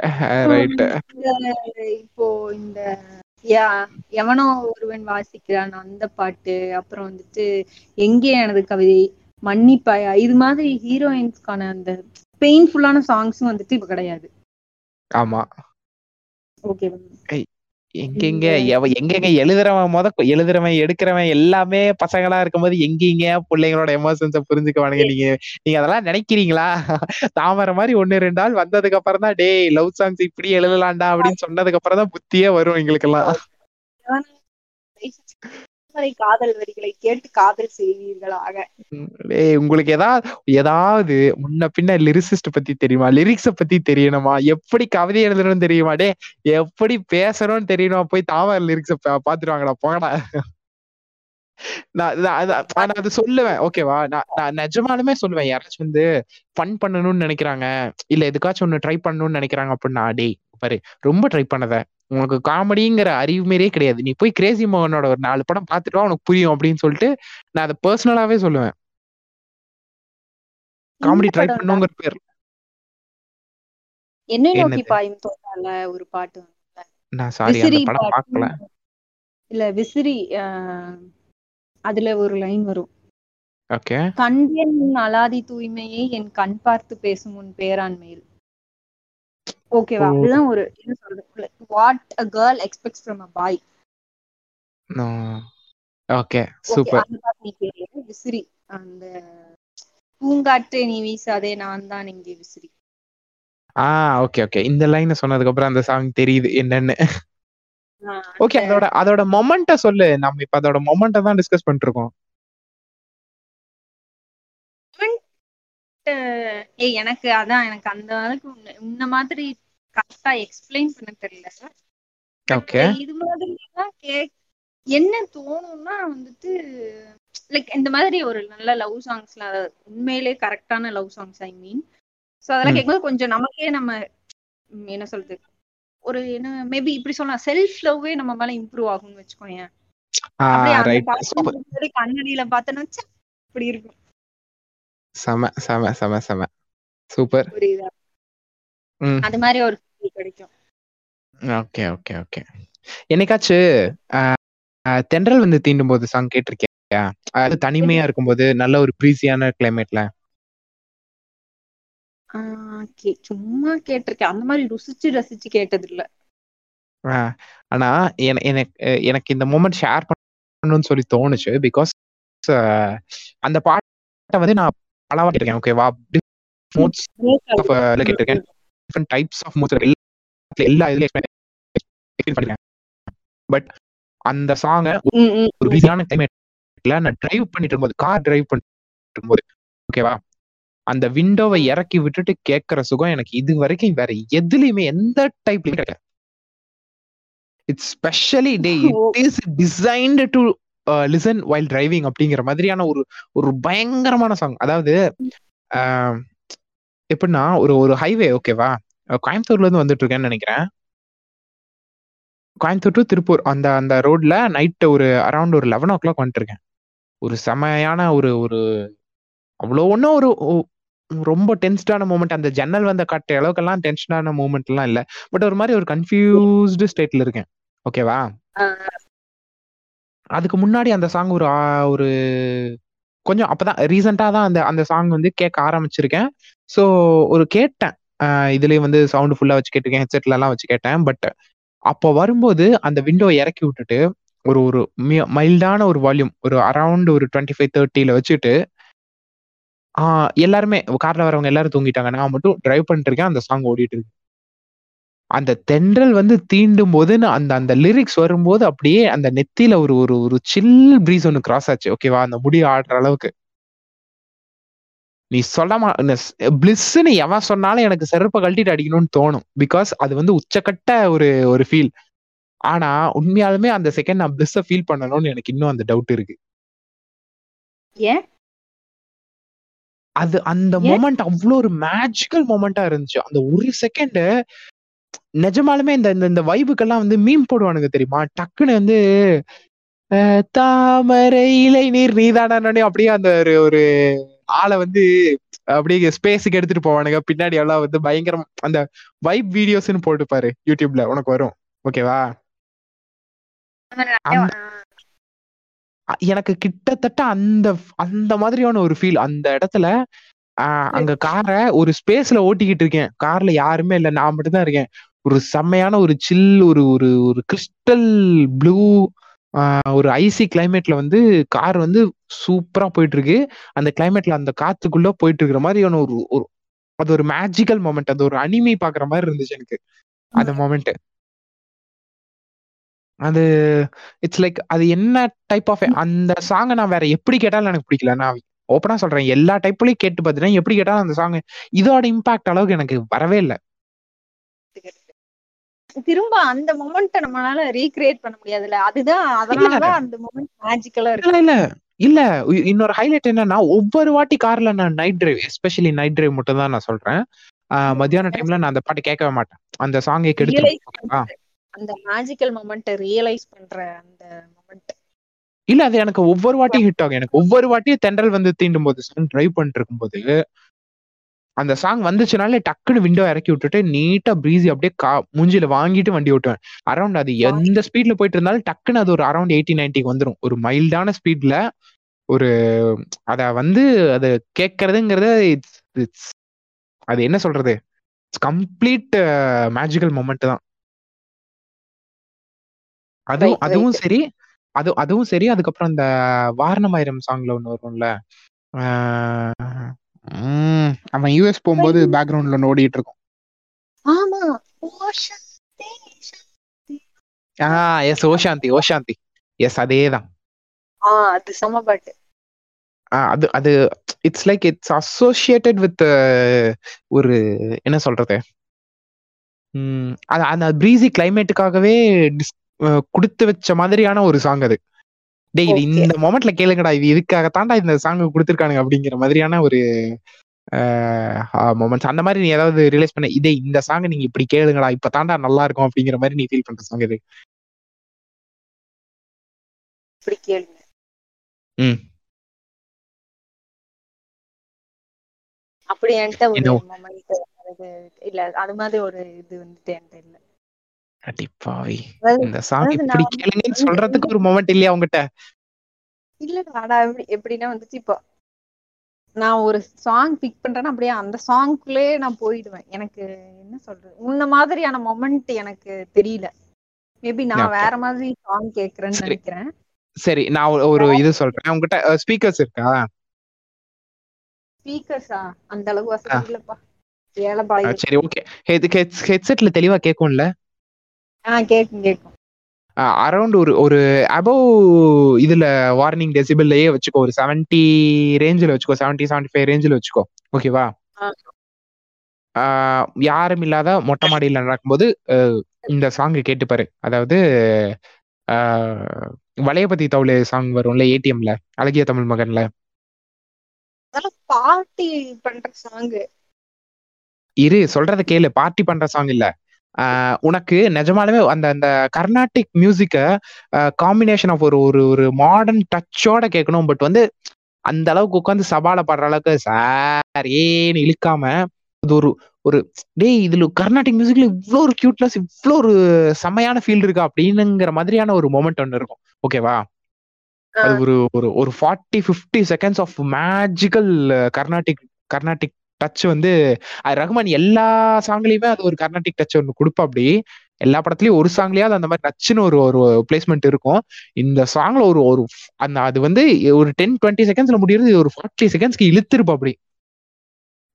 ரைட் இப்போ இந்த யா- எவனோ ஒருவன் வாசிக்கிறான் அந்த பாட்டு அப்புறம் வந்துட்டு எங்கே எனது கவிதை? மன்னிப்பாயா? இது மாதிரி ஹீரோயின்ஸ்க்கான அந்த பெயின்ஃபுல்லான சாங்ஸும் வந்துட்டு இப்ப கிடையாது. ஆமா. ஓகே எங்கெங்க எங்கெங்க எழுதுறவன் முத எழுதுறவன் எடுக்கிறவன் எல்லாமே பசங்களா இருக்கும்போது எங்கெங்க பிள்ளைங்களோட எமோஷன்ஸ புரிஞ்சுக்குவானுங்க நீங்க. நீங்க அதெல்லாம் நினைக்கிறீங்களா? தாமரை மாதிரி ஒண்ணு ரெண்டு நாள் வந்ததுக்கு அப்புறம் தான் டேய் லவ் சாங்ஸ் இப்படி எழுதலாம்டா அப்படின்னு சொன்னதுக்கு அப்புறம் தான் புத்தியே வரும் எங்களுக்கெல்லாம் காதல் வரிகளை கேட்டு காதல் செய்வீர்களாக. உங்களுக்கு ஏதாவது ஏதாவது முன்ன பின்ன லிரிசிஸ்ட் பத்தி தெரியுமா? லிரிக்ஸ பத்தி தெரியணுமா? எப்படி கவிதை எழுதணும்னு தெரியுமா? டே எப்படி பேசணும்னு தெரியணுமா? போய் தாமரை லிரிக்ஸ பாத்துருவாங்கடா போடா நான் நான் அத- அது சொல்லுவேன். ஓகேவா நான் நான் நிஜமாலுமே சொல்லுவேன். யாராச்சும் வந்து ஃபன் பண்ணணும்னு நினைக்கிறாங்க இல்ல எதுக்காச்சும் ஒண்ணு ட்ரை பண்ணணும்னு நினைக்கிறாங்க அப்படின்னா டே பாரு ரொம்ப ட்ரை பண்ணத. உனக்கு காமெடிங்கிற அறிவு மாரியே கிடையாது. நீ போய் கிரேசி மோகனோட ஒரு நாலு படம் பார்த்துட்டு வா உனக்கு புரியும் அப்படின்னு சொல்லிட்டு நான் அதை பர்சனலாவே சொல்லுவேன். காமெடி ட்ரை பண்ணுங்கிற பேர். என்னை நோக்கி? பாயும் தோட்டால ஒரு பாட்டு. நான் சாரி அந்த படம் பார்க்கல. இல்ல விசிறி அதுல ஒரு லைன் வரும். ஓகே கண்டியன் அலாதி தூய்மையை என் கண் பார்த்து பேசும் உன் பேராண்மையில். ஓகேவா. அதுதான் ஒரு என்ன சொல்றது. What a girl expects from a boy okay okay super விசிறி. அந்த பூங்காற்றை நீ வீசாதே நான் தான் இங்கே விசிறி. ஆ ஓகே ஓகே இந்த லைன் சொன்னதுக்கு அப்புறம் அந்த சாங் தெரியுது என்னன்னு. ஓகே அதோட அதோட மொமெண்ட்ட சொல்லு. நம்ம இப்ப அதோட மொமெண்ட்ட தான் டிஸ்கஸ் பண்ணிட்டு இருக்கோம். ஏய் எனக்கு அதான் எனக்கு அந்த அளவுக்கு உன்ன மாதிரி கரெக்டா எக்ஸ்பிளைன் பண்ண தெரியல ஓகே இது மாதிரி என்ன தோணும்னா வந்துட்டு லைக் இந்த மாதிரி ஒரு நல்ல லவ் சாங்ஸ்ல உண்மையிலே கரெக்டான love songs I mean so அதெல்லாம். கேட்கும்போது கொஞ்சம் நமக்கே நம்ம என்ன சொல்றது ஒரு என்ன மேபி இப்படி சொல்லலாம் செல்ஃப் லவ்வே நம்ம மேல இம்ப்ரூவ் ஆகும்னு முன்னாடி கண்ணாடியில பார்த்தோன்னா இப்படி இருக்கும். செம செம செம செம. சூப்பர். புரியுதா? அது மாதிரி ஒரு கிடைக்கும். Okay okay okay. என்னைக்காச்சு தென்றல் வந்து தீண்டும் போது சாங் கேட்டிருக்கியா? அது தனிமையா இருக்கும்போது நல்ல ஒரு ப்ரீசியான கிளைமேட்ல சும்மா கேட்டிருக்கேன். அந்த மாதிரி ருசிச்சு ரசிச்சு கேட்டது இல்ல ஆனா என- எனக்கு எனக்கு இந்த மூமெண்ட் ஷேர் பண்ணணும்னு சொல்லி தோணுச்சு. பிகாஸ் அந்த பாட்டை வந்து நான் கேட்டிருக்கேன். ஓகேவா மூட்ஸ் ஆஃப் கேட்டிருக்கேன். டிஃப்ரெண்ட் டைப்ஸ் ஆஃப் மூட்ஸ் எல்லா இதுலயும் பண்ணிருக்கேன் பட் அந்த சாங்கை ஒரு. பிஸியான கிளைமேட்ல நான் டிரைவ் பண்ணிட்டு இருக்கும்போது கார் டிரைவ் பண்ணிட்டு இருக்கும்போது ஓகேவா அந்த விண்டோவை இறக்கி விட்டுட்டு கேட்கற சுகம் எனக்கு இது வரைக்கும் வேற எதுலயுமே எந்த டைப்லயும் கிடைக்கல. It's specially they it is designed to listen while driving அப்படிங்கிற மாதிரியான ஒரு ஒரு பயங்கரமான சாங் அதாவது எப்படின்னா ஒரு ஒரு ஹைவே ஓகேவா கோயம்புத்தூர்ல இருந்து வந்துட்டு இருக்கேன்னு நினைக்கிறேன். கோயம்புத்தூர் டு திருப்பூர் அந்த அந்த ரோட்ல நைட் ஒரு அரௌண்ட் ஒரு லெவன் ஓ கிளாக் வந்துட்டு இருக்கேன் ஒரு செமையான ஒரு ஒரு அவ்வளோ ஒன்றும் ஒரு ரொம்ப டென்ஸ்டான மூமெண்ட் அந்த ஜன்னல் வந்த காட்டுற அளவுக்கெல்லாம் டென்ஷனான மூமெண்ட்லாம் இல்லை. பட் ஒரு மாதிரி ஒரு கன்ஃபியூஸ்டு ஸ்டேட்ல இருக்கேன். ஓகேவா அதுக்கு முன்னாடி அந்த சாங் ஒரு ஒரு கொஞ்சம் அப்பதான் ரீசெண்டா தான் அந்த அந்த சாங் வந்து கேட்க ஆரம்பிச்சிருக்கேன். ஸோ ஒரு கேட்டேன். இதுலயும் வந்து சவுண்ட் ஃபுல்லா வச்சு கேட்டிருக்கேன் ஹெட்செட்ல எல்லாம் வச்சு கேட்டேன். பட் அப்போ வரும்போது அந்த விண்டோ இறக்கி விட்டுட்டு ஒரு ஒரு மைல்டான ஒரு வால்யூம் ஒரு அரௌண்ட் ஒரு டுவெண்ட்டி ஃபைவ் தேர்ட்டியில வச்சுட்டு எல்லாருமே கார்ல வரவங்க எல்லாரும் தூங்கிட்டாங்க நான் மட்டும் டிரைவ் பண்ணிட்டு இருக்கேன் அந்த சாங் ஓடிட்டு இருக்கு. அந்த தென்றல் வந்து தீண்டும் போது அந்த அந்த லிரிக்ஸ் வரும்போது அப்படியே அந்த நெத்தியில ஒரு ஒரு ஒரு சில் ப்ரீஸ் ஒன்று கிராஸ் ஆச்சு. ஓகேவா அந்த முடி ஆடுற அளவுக்கு. நீ சொல்லாம பிளிஸ்ன்னு எவன் சொன்னாலும் எனக்கு செருப்பை கழட்டிட்டு அடிக்கணும்னு தோணும். பிகாஸ் அது வந்து உச்சக்கட்ட ஒரு ஒரு ஃபீல் ஆனா உண்மையாலுமே அந்த செகண்ட் நான் பிளிஸ்ஸை ஃபீல் பண்ணணும்னு எனக்கு இன்னும் அந்த டவுட் இருக்கு. ஏன்? அது அந்த? மொமெண்ட் அவ்வளோ ஒரு மேஜிக்கல் மொமெண்டா இருந்துச்சு. அந்த ஒரு செகண்ட் நிஜமாலுமே இந்த இந்த- வைபுக்கெல்லாம் வந்து மீம் போடுவானுங்க தெரியுமா? டக்குன்னு வந்து தாமரை இலை நீர் நீதானே அப்படியே அந்த ஒரு ஒரு ஆளை வந்து அப்படியே ஸ்பேஸுக்கு எடுத்துட்டு போவானுங்க. பின்னாடி எல்லாம் வந்து பயங்கரம் அந்த வைப் வீடியோஸ்னு போட்டு பாரு யூடியூப்ல உனக்கு வரும். ஓகேவா எனக்கு கிட்டத்தட்ட அந்த அந்த மாதிரியான ஒரு ஃபீல் அந்த இடத்துல அங்க காரை ஒரு ஸ்பேஸ்ல ஓட்டிக்கிட்டு இருக்கேன். கார்ல யாருமே இல்ல. நான் மட்டும் தான் இருக்கேன். ஒரு செம்மையான ஒரு சில் ஒரு ஒரு ஒரு கிறிஸ்டல் ப்ளூ ஒரு ஐசி கிளைமேட்ல வந்து கார் வந்து சூப்பரா போயிட்டு இருக்கு அந்த கிளைமேட்ல அந்த காத்துக்குள்ள போயிட்டு இருக்கிற மாதிரியான ஒரு ஒரு அது ஒரு மேஜிக்கல் மொமெண்ட் அது ஒரு அனிமி பாக்குற மாதிரி இருந்துச்சு எனக்கு. அந்த மொமெண்ட் அது இட்ஸ் லைக் அது என்ன டைப் ஆஃப் அந்த சாங்கை நான் வேற எப்படி கேட்டாலும் எனக்கு பிடிக்கல. நான் ஓப்பனா சொல்றேன் எல்லா டைப்லயும் கேட்டு பார்த்துட்டேன் எப்படி கேட்டாலும் அந்த சாங் இதோட இம்பாக்ட் அளவுக்கு எனக்கு வரவே இல்லை. திரும்ப அந்த மொமெண்ட்டை நம்மளால ரீக்ரியேட் பண்ண முடியாதுல்ல. அதுதான் அதனாலதான் அந்த மொமெண்ட் மேஜிக்கலா இருக்கு. இல்ல இல்ல. இன்னொரு ஹைலைட் என்னன்னா ஒவ்வொரு வாட்டி கார்ல நான் night drive especially night drive மட்டும் தான் நான் சொல்றேன். மத்தியான டைம்ல நான் அந்த பாட்டு கேட்கவே மாட்டேன். அந்த சாங்கை கெடுத்து அந்த மேஜிக்கல் மொமெண்ட்டை ரியலைஸ் பண்ற அந்த இல்ல அது எனக்கு ஒவ்வொரு வாட்டியும் ஹிட் ஆகும். எனக்கு ஒவ்வொரு வாட்டியும் தென்றல் வந்து தீண்டும் போது சாங் டிரைவ் பண்ணிட்டு இருக்கும்போது அந்த சாங் வந்துச்சுனாலே டக்குன்னு விண்டோ இறக்கி விட்டுட்டு நீட்டா ப்ரீஸி அப்படியே கா மூஞ்சில வாங்கிட்டு வண்டி ஓட்டுவேன். அரௌண்ட் அது எந்த ஸ்பீட்ல போயிட்டு இருந்தாலும் டக்குன்னு அது ஒரு அரௌண்ட் எயிட்டி நைன்ட்டிக்கு வந்துடும் ஒரு மைல்டான ஸ்பீட்ல ஒரு அத வந்து அது கேட்கறதுங்கிறது இட்ஸ் இட்ஸ் அது என்ன சொல்றது? இட்ஸ் கம்ப்ளீட் மேஜிக்கல் மொமெண்ட் தான். அதுவும் அதுவும். சரி. அது அதுவும் சரி அதுக்கப்புறம் இந்த வாரணமாயிரம் சாங்ல ஒண்ணு வரும்ல. ஆஹ் உம் அவன் யூஎஸ் போகும்போது பேக்ரவுண்ட்ல ஒண்ணு ஓடிட்டு இருக்கும். ஆமா ஆஹ் எஸ் ஓஷாந்தி ஓஷாந்தி. எஸ் அதேதான். ஆ அது செம பாட்டு. ஆஹ் அது அது it's like it's associated with ஒரு என்ன சொல்றது? உம் அது அந்த ப்ரீசி கிளைமேட்டுக்காகவே கொடுத்து வச்ச மாதிரியான ஒரு சாங் அது. டேய் இது. இந்த மொமெண்ட்ல கேளுங்கடா இது இதுக்காகத்தான்டா இந்த சாங் கொடுத்துருக்கானுங்க அப்படிங்கிற மாதிரியான ஒரு மொமெண்ட்ஸ் அந்த மாதிரி நீ ஏதாவது ரியலைஸ் பண்ண இதே இந்த சாங் நீங்க இப்படி கேளுங்கடா இப்ப தாண்டா நல்லா இருக்கும் அப்படிங்கிற மாதிரி நீ ஃபீல் பண்ற சாங் இது. இப்படி கேளுங்க. ம். அப்படி என்கிட்ட ஒரு இல்ல அது மாதிரி ஒரு இது வந்துட்டு என்கிட்ட இல்ல. அடிப்பாவி இந்த சாங் இப்படி நான் கேளுங்கன்னு சொல்றதுக்கு ஒரு மொமெண்ட் இல்லையா உங்ககிட்ட இல்லடா எப்படி எப்படின்னா வந்துச்சு இப்போ நான் ஒரு சாங் பிக் பண்றேன்னா அப்படியே அந்த சாங்க்குள்ளே நான் போயிடுவேன். எனக்கு என்ன சொல்றது? உன்ன மாதிரியான மொமெண்ட் எனக்கு தெரியல. மேபி நான். வேற மாதிரி சாங் கேக்குறேன்னு. நினைக்கிறேன். சரி நான் ஒரு- இது சொல்றேன். உங்ககிட்ட ஸ்பீக்கர்ஸ் இருக்கா? ஸ்பீக்கர்ஸா அந்த அளவுக்கு ஆ. வசதி இல்லப்பா சரி ஓகே ஹெட்செட்ல தெளிவா கேட்கும்ல ஆ கேக்கும் கேக்கும். அரௌண்ட் ஒரு ஒரு அபவ் இதுல வார்னிங் டெசிபிள்லயே வச்சுக்கோ ஒரு செவன்டி ரேஞ்சில் வச்சுக்கோ செவன்டி செவன்டி ஃபைவ் ரேஞ்சில் வச்சுக்கோ. ஓகேவா யாரும் இல்லாத மொட்டை மாடியில நடக்கும்போது இந்த சாங் கேட்டுப்பாரு அதாவது வளையபதி தவுளே சாங் வரும்ல ஏடிஎம்ல அழகிய தமிழ் மகன்ல. பார்ட்டி பண்ற சாங்கு இரு சொல்றத கேளு. பார்ட்டி பண்ற சாங் இல்ல. உனக்கு நிஜமாலுமே அந்த அந்த கர்நாடிக் மியூசிக்க காம்பினேஷன் ஆஃப் ஒரு ஒரு ஒரு மாடர்ன் டச்சோட கேட்கணும். பட் வந்து அந்த அளவுக்கு உட்காந்து சபால பாடுற அளவுக்கு சார் ஏன்னு இழுக்காம இது ஒரு ஒரு டேய் இதுல கர்நாடிக் மியூசிக்ல இவ்வளோ ஒரு கியூட்னஸ் இவ்வளோ ஒரு செமையான ஃபீல் இருக்கா? அப்படின்னுங்கிற மாதிரியான ஒரு மொமெண்ட் ஒன்று இருக்கும். ஓகேவா அது ஒரு ஒரு ஒரு forty fifty seconds of magical Carnatic Carnatic touch வந்து அது ரஹ்மான் எல்லா சாங்லயுமே அது ஒரு கர்நாடிக் டச் ஒன்று கொடுப்பா அப்படி. எல்லா படத்துலயும் ஒரு சாங்லயாவது அந்த மாதிரி டச்சுன்னு ஒரு ஒரு பிளேஸ்மெண்ட் இருக்கும். இந்த சாங்ல ஒரு ஒரு அந்த அது வந்து ஒரு டென் டுவெண்ட்டி செகண்ட்ஸ்ல முடியுறது ஒரு ஃபார்ட்டி செகண்ட்ஸ்க்கு இழுத்துருப்பா அப்படி.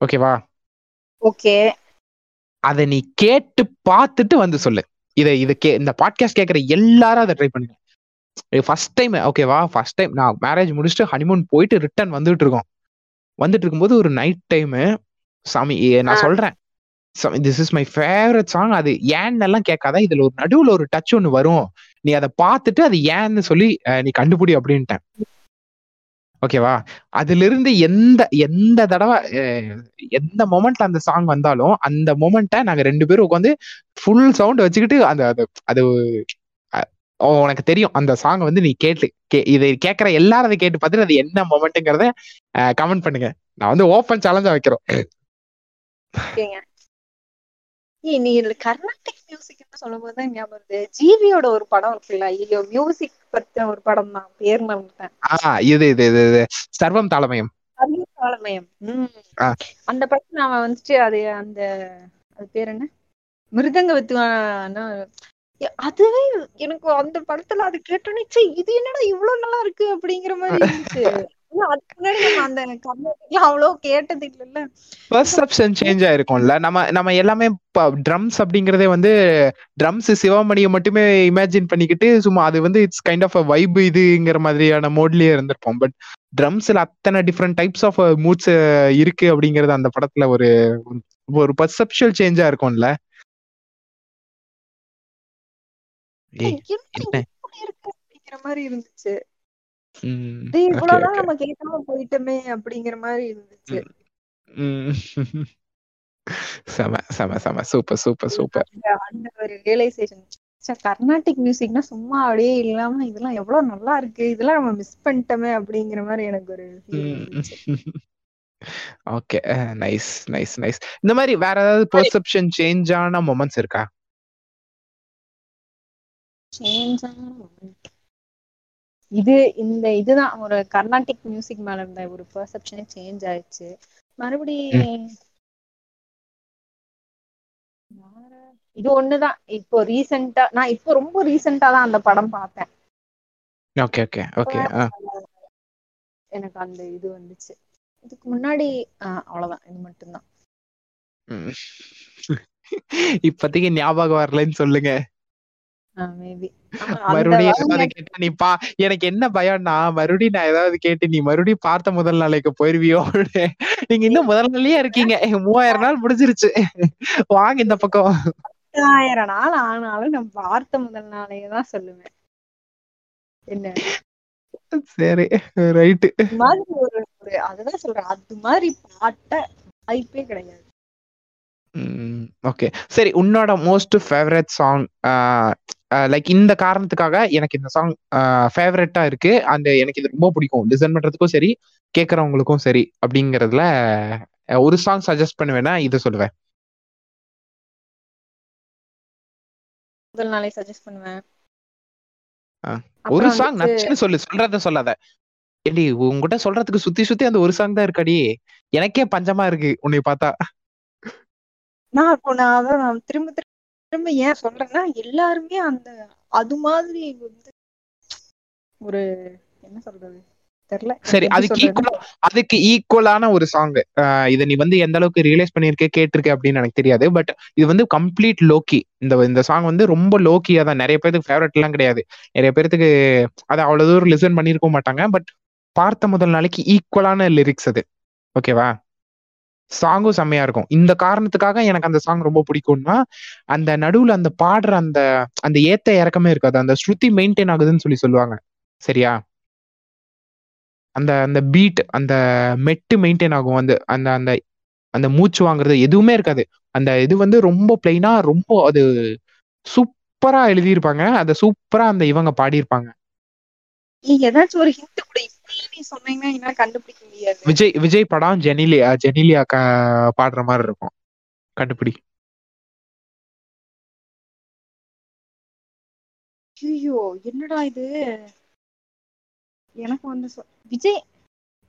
ஓகேவா ஓகே அதை நீ கேட்டு பார்த்துட்டு வந்து சொல்லு. இதை இதை கே இந்த பாட்காஸ்ட் கேட்குற எல்லாரும் அதை ட்ரை பண்ணுங்க. ஃபர்ஸ்ட் டைம் ஓகேவா ஃபர்ஸ்ட் டைம் நான் மேரேஜ் முடிச்சுட்டு ஹனிமூன் போயிட்டு ரிட்டர்ன் வந்துட்டு இருக்கோம். வந்துட்டு இருக்கும்போது ஒரு நைட் டைமு சாமி நான். சொல்றேன். This is my favourite song அது ஏன்னு எல்லாம் கேட்காத? இதுல ஒரு நடுவுல ஒரு டச் ஒன்று வரும். நீ அதை பார்த்துட்டு அது ஏன்னு சொல்லி நீ கண்டுபிடி அப்படின்ட்டேன். ஓகேவா அதுல இருந்து எந்த எந்த தடவை எந்த மொமெண்ட்ல அந்த சாங் வந்தாலும் அந்த மொமெண்ட்டை நாங்க ரெண்டு பேரும் உட்காந்து ஃபுல் சவுண்ட் வச்சுக்கிட்டு அந்த அது உனக்கு தெரியும். அந்த சாங் வந்து நீ கேட்டு கே இதை கேட்கற எல்லாரும் அதை கேட்டு பார்த்துட்டு அது என்ன மொமெண்ட்டுங்கிறத கமெண்ட் பண்ணுங்க. நான் வந்து ஓப்பன் சேலஞ்சா வைக்கிறோம். நீ கர்நாடிக் மியூசிக்னு சொல்லும் போது தான் ஞாபகம் வருது. ஜிவியோட ஒரு படம் இருக்குல்ல ஐயோ மியூசிக் பத்தின ஒரு படம் தான். பேர் ஆஹ் இது இது இது இது. சர்வம் தாளமயம். தாளமயம். உம் ஆ. அந்த படத்துல அவன் வந்துட்டு அது அந்த அது பேர் என்ன? மிருதங்க வித்துவானா அதுவே எனக்கு அந்த படத்துல அது கேட்டோன்னே ச்சே இது என்னடா இவ்வளவு நல்லா இருக்கு அப்படிங்கிற மாதிரி இருந்துச்சு. அந்த கர்நாடிக்லாம் அவ்வளவு கேட்டது இல்லைல்ல. பெர்செப்ஷன் சேஞ்ச் ஆயிருக்கும்ல. நம்ம நம்ம எல்லாமே ட்ரம்ஸ் அப்படிங்கறதே வந்து ட்ரம்ஸ் சிவமணியை மட்டுமே இமேஜின் பண்ணிக்கிட்டு சும்மா அது வந்து it's kind of a vibe இதுங்கிற மாதிரியான மோட்லயே இருந்திருப்போம். பட் ட்ரம்ஸ்ல அத்தனை டிஃப்ரெண்ட் டைப்ஸ் ஆஃப் மூட்ஸ் இருக்கு அப்படிங்கறது அந்த படத்துல ஒரு ஒரு பெர்செப்ஷுவல் சேஞ்சா இருக்கும்ல. என்ன? அப்படிங்கிற மாதிரி இருந்துச்சு. இவ்வளவுதான். நம்ம கேட்காம போயிட்டோமே அப்படிங்கிற மாதிரி இருந்துச்சு. செம செம செம. Super super super. அந்த- ஒரு ரியலைசேஷன் கர்நாடிக் மியூசிக்னா சும்மா அப்படியே இல்லாம இதெல்லாம் எவ்வளவு நல்லா இருக்கு. இதெல்லாம் நம்ம மிஸ் பண்ணிட்டோமே அப்படிங்கிற மாதிரி எனக்கு ஒரு ஓகே. நைஸ் நைஸ் நைஸ் இந்த மாதிரி வேற ஏதாவது பெர்செப்ஷன் சேஞ்ச் ஆன மொமெண்ட்ஸ் இருக்கா? Moment. இது இந்த இதுதான். ஒரு கர்நாடிக் மியூசிக் மேல இருந்த ஒரு பெர்செப்ஷனே சேஞ்ச் ஆயிடுச்சு. மறுபடி இது ஒண்ணுதான். இப்போ ரீசெண்டா நான் இப்போ ரொம்ப ரீசெண்டா தான் அந்த படம் பார்த்தேன். ஓகே ஓகே ஓகே எனக்கு அந்த இது வந்துச்சு. இதுக்கு முன்னாடி அவ்வளவுதான். இது மட்டும்தான். இப்போதைக்கு ஞாபகம் வரலன்னு சொல்லுங்க. மறுபடியும் நீ பா எனக்கு என்ன பயம்னா மறுபடியும் நான் ஏதாவது கேட்டு நீ மறுபடியும் பார்த்த முதல் நாளைக்கு போயிருவியோ? நீங்க இன்னும் முதல் நாள்லயே இருக்கீங்க. மூவாயிரம் நாள் முடிஞ்சிருச்சு. வாங்க இந்த பக்கம். ஆயிரம் நாள் ஆனாலும் நான் பார்த்த முதல் நாளையே தான் சொல்லுவேன். என்ன? சரி ரைட்டு. மாதிரி ஒரு அதுதான் சொல்றேன். அது மாதிரி பாட்ட வாய்ப்பே கிடையாது. ஓகே. சரி உன்னோட மோஸ்ட் ஃபேவரட் சாங் லைக் இந்த காரணத்துக்காக எனக்கு இந்த சாங் ஃபேவரட்டா இருக்கு. அந்த எனக்கு இது ரொம்ப பிடிக்கும். லிசன் பண்றதுக்கும் சரி கேட்கறவங்களுக்கும் சரி அப்படிங்கறதுல ஒரு சாங் சஜஸ்ட் பண்ணுவேன்னா இதை சொல்லுவேன். முதல் நாளே சஜஸ்ட் பண்ணுவேன். ஒரு சாங் நச்சுன்னு சொல்லு. சொல்றத சொல்லாத. ஏண்டி உங்ககிட்ட சொல்றதுக்கு சுத்தி சுத்தி அந்த ஒரு சாங் தான் இருக்காடி. எனக்கே பஞ்சமா இருக்கு. உன்னை பார்த்தா. நான் நான் திரும்ப திரும்ப ஏன் சொல்றேன்னா எல்லாருமே அந்த அது மாதிரி வந்து ஒரு என்ன சொல்றது? தெரியல சரி அதுக்கு ஈக்குவலா அதுக்கு ஈக்குவலான ஒரு சாங் இதை நீ வந்து எந்த அளவுக்கு ரியலைஸ் பண்ணிருக்க கேட்டிருக்க அப்படின்னு எனக்கு தெரியாது. பட் இது வந்து கம்ப்ளீட் லோக்கி இந்த இந்த சாங் வந்து ரொம்ப லோக்கியா தான். நிறைய பேருக்கு ஃபேவரட் எல்லாம் கிடையாது. நிறைய பேர்த்துக்கு அதை அவ்வளவு தூரம் லிசன் பண்ணிருக்க மாட்டாங்க. பட் பார்த்த முதல் நாளைக்கு ஈக்குவலான லிரிக்ஸ் அது. ஓகேவா சாங்கும் செம்மையா இருக்கும். இந்த காரணத்துக்காக எனக்கு அந்த சாங் ரொம்ப பிடிக்கும்னா அந்த நடுவுல அந்த பாடுற அந்த அந்த ஏத்த இறக்கமே இருக்காது. அந்த ஸ்ருதி மெயின்டைன் ஆகுதுன்னு சொல்லி சொல்லுவாங்க. சரியா? அந்த அந்த பீட் அந்த மெட்டு மெயின்டைன் ஆகும். அந்த அந்த அந்த அந்த மூச்சு வாங்குறது எதுவுமே இருக்காது. அந்த இது வந்து ரொம்ப பிளைனா ரொம்ப அது சூப்பரா எழுதியிருப்பாங்க. அதை சூப்பரா அந்த இவங்க பாடியிருப்பாங்க. ஏதாச்சும் ஒரு ஹிண்ட் கூட நீ சொன்னீங்கன்னா என்னால கண்டுபிடிக்க முடியாது. விஜய் விஜய் படம் ஜெனிலியா ஜெனிலியா பாடுற மாதிரி இருக்கும். கண்டுபிடி. ஐயோ என்னடா இது? எனக்கு வந்து விஜய்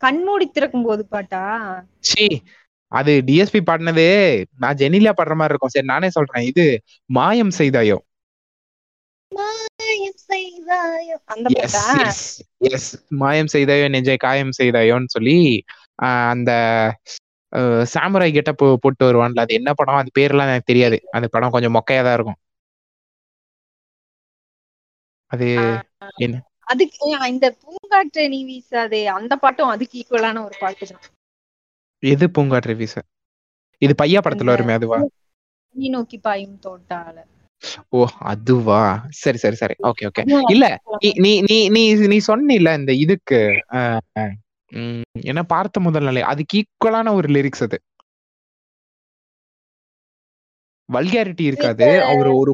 கண்மூடி திறக்கும் போது பாட்டா? சி அது டிஎஸ்பி பாடினது நான் ஜெனிலியா பாடுற மாதிரி இருக்கும். சரி நானே சொல்றேன். இது மாயம் செய்தாயோ? செய்தாயோ. அந்த எஸ் மாயம் செய்தாயோ நெஞ்சை காயம் செய்தாயோன்னு சொல்லி அந்த சாமுராய் கெட்டப் போட்டு வருவான்ல. அது என்ன படம்? அது பேர்லாம் எனக்கு தெரியாது. அந்த படம் கொஞ்சம் மொக்கையா தான் இருக்கும். அது என்ன? அதுக்கு இந்த பூங்காற்று நீ வீசாதே அந்த பாட்டும் அதுக்கு ஈக்குவலான ஒரு பாட்டு தான். எது பூங்காற்று வீச? இது பையா படத்துல வருமே அதுவா? நீ நோக்கி பாயும் தோட்டால. ஓ அதுவா? சரி சரி சரி. Okay okay. இல்ல நீ நீ நீ நீ சொன்னில இந்த இதுக்கு என்ன பார்த்த முதல் நிலை? அதுக்கு ஈக்குவலான ஒரு லிரிக்ஸ் அது. வல்காரிட்டி இருக்காது. அவர் ஒரு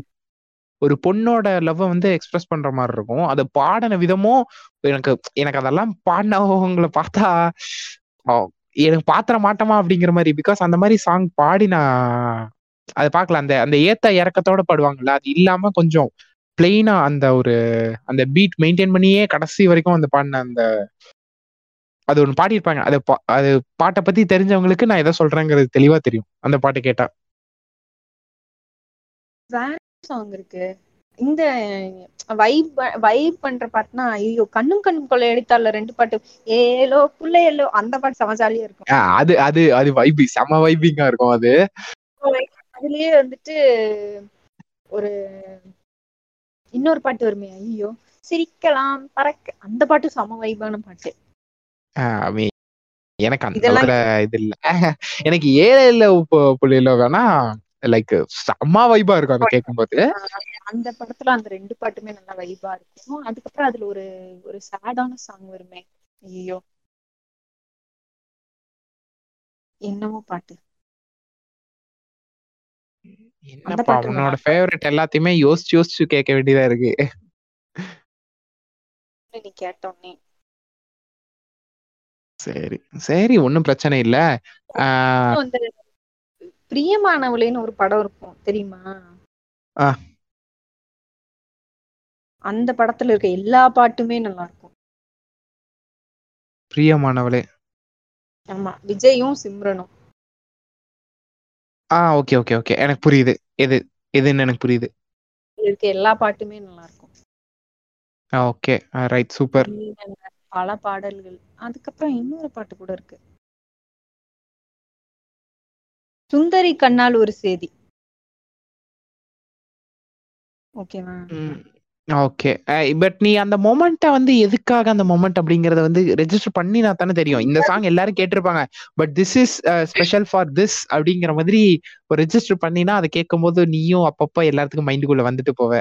ஒரு பொண்ணோட லவ் வந்து எக்ஸ்பிரஸ் பண்ற மாதிரி இருக்கும். அதை பாடின விதமும் எனக்கு எனக்கு அதெல்லாம் பாடினவங்களை பார்த்தா எனக்கு பாத்திர மாட்டோமா அப்படிங்கிற மாதிரி பிகாஸ் அந்த மாதிரி சாங் பாடி நான் அதை பார்க்கல அந்த அந்த ஏத்த இறக்கத்தோட பாடுவாங்கல்ல அது இல்லாம கொஞ்சம் பிளெயினா அந்த ஒரு அந்த பீட் மெயின்டைன் பண்ணியே கடைசி வரைக்கும் அந்த பாடின அந்த அது ஒன்று பாடியிருப்பாங்க. அது அது பாட்டை பத்தி தெரிஞ்சவங்களுக்கு நான் எதை சொல்றேங்கிறது தெளிவா தெரியும். அந்த பாட்டு கேட்டா. சாங் இருக்கு. இந்த வைப் வைப் பண்ற பாட்டுனா ஐயோ கண்ணும் கண்ணும் கொள்ளையடித்தால ரெண்டு பாட்டு. ஏலோ புள்ள ஏலோ அந்த பாட்டு சமஜாலியா இருக்கும். ஆ, அது அது அது வைபி செம வைபிங்கா இருக்கும் அது. அதுலயே வந்துட்டு ஒரு இன்னொரு பாட்டு வருமே ஐயோ சிரிக்கலாம் பறக்க அந்த பாட்டு செம வைபான பாட்டு. எனக்கு அந்த இது இல்ல. எனக்கு ஏழை இல்ல புள்ளியில வேணா லைக் செம்ம வைபா இருக்கும் அதை கேட்கும்போது அந்த படத்துல அந்த ரெண்டு பாட்டுமே நல்லா வைபா இருக்கும். அதுக்கப்புறம் அதுல ஒரு ஒரு சேடான சாங் வருமே ஐயோ என்னமோ பாட்டு. என்னப்பா பாட்டு உன்னோட ஃபேவரட் எல்லாத்தையுமே யோசிச்சு யோசிச்சு கேட்க வேண்டியதா இருக்கு. நீ கேட்டோன்னே சரி சரி ஒன்றும் பிரச்சனை இல்ல. பிரியமானவளேன்னு ஒரு படம் இருக்கும் தெரியுமா. அந்த படத்துல இருக்க எல்லா பாட்டுமே நல்லா இருக்கும் பிரியமானவளே. ஆமா விஜயும் சிம்ரனும். ஆ ஓகே ஓகே ஓகே. எனக்கு புரியுது. எது எதுன்னு எனக்கு புரியுது. இருக்க. எல்லா பாட்டுமே நல்லா இருக்கும் ஓகே. Right super. பல பாடல்கள். அதுக்கப்புறம் இன்னொரு பாட்டு கூட இருக்கு. சுந்தரி கண்ணால் ஒரு செய்தி ஓகேவா? ஓகே பட் நீ அந்த மொமெண்ட்டை வந்து எதுக்காக அந்த மொமெண்ட் அப்படிங்கறத வந்து ரெஜிஸ்டர் பண்ணி நான் தானே தெரியும். இந்த சாங் எல்லாரும் கேட்டிருப்பாங்க. But this is special for this அப்படிங்கிற மாதிரி ஒரு ரெஜிஸ்டர் பண்ணினா அதை கேட்கும்போது நீயும் அப்பப்போ எல்லாத்துக்கும் மைண்டுக்குள்ள வந்துட்டு போவ.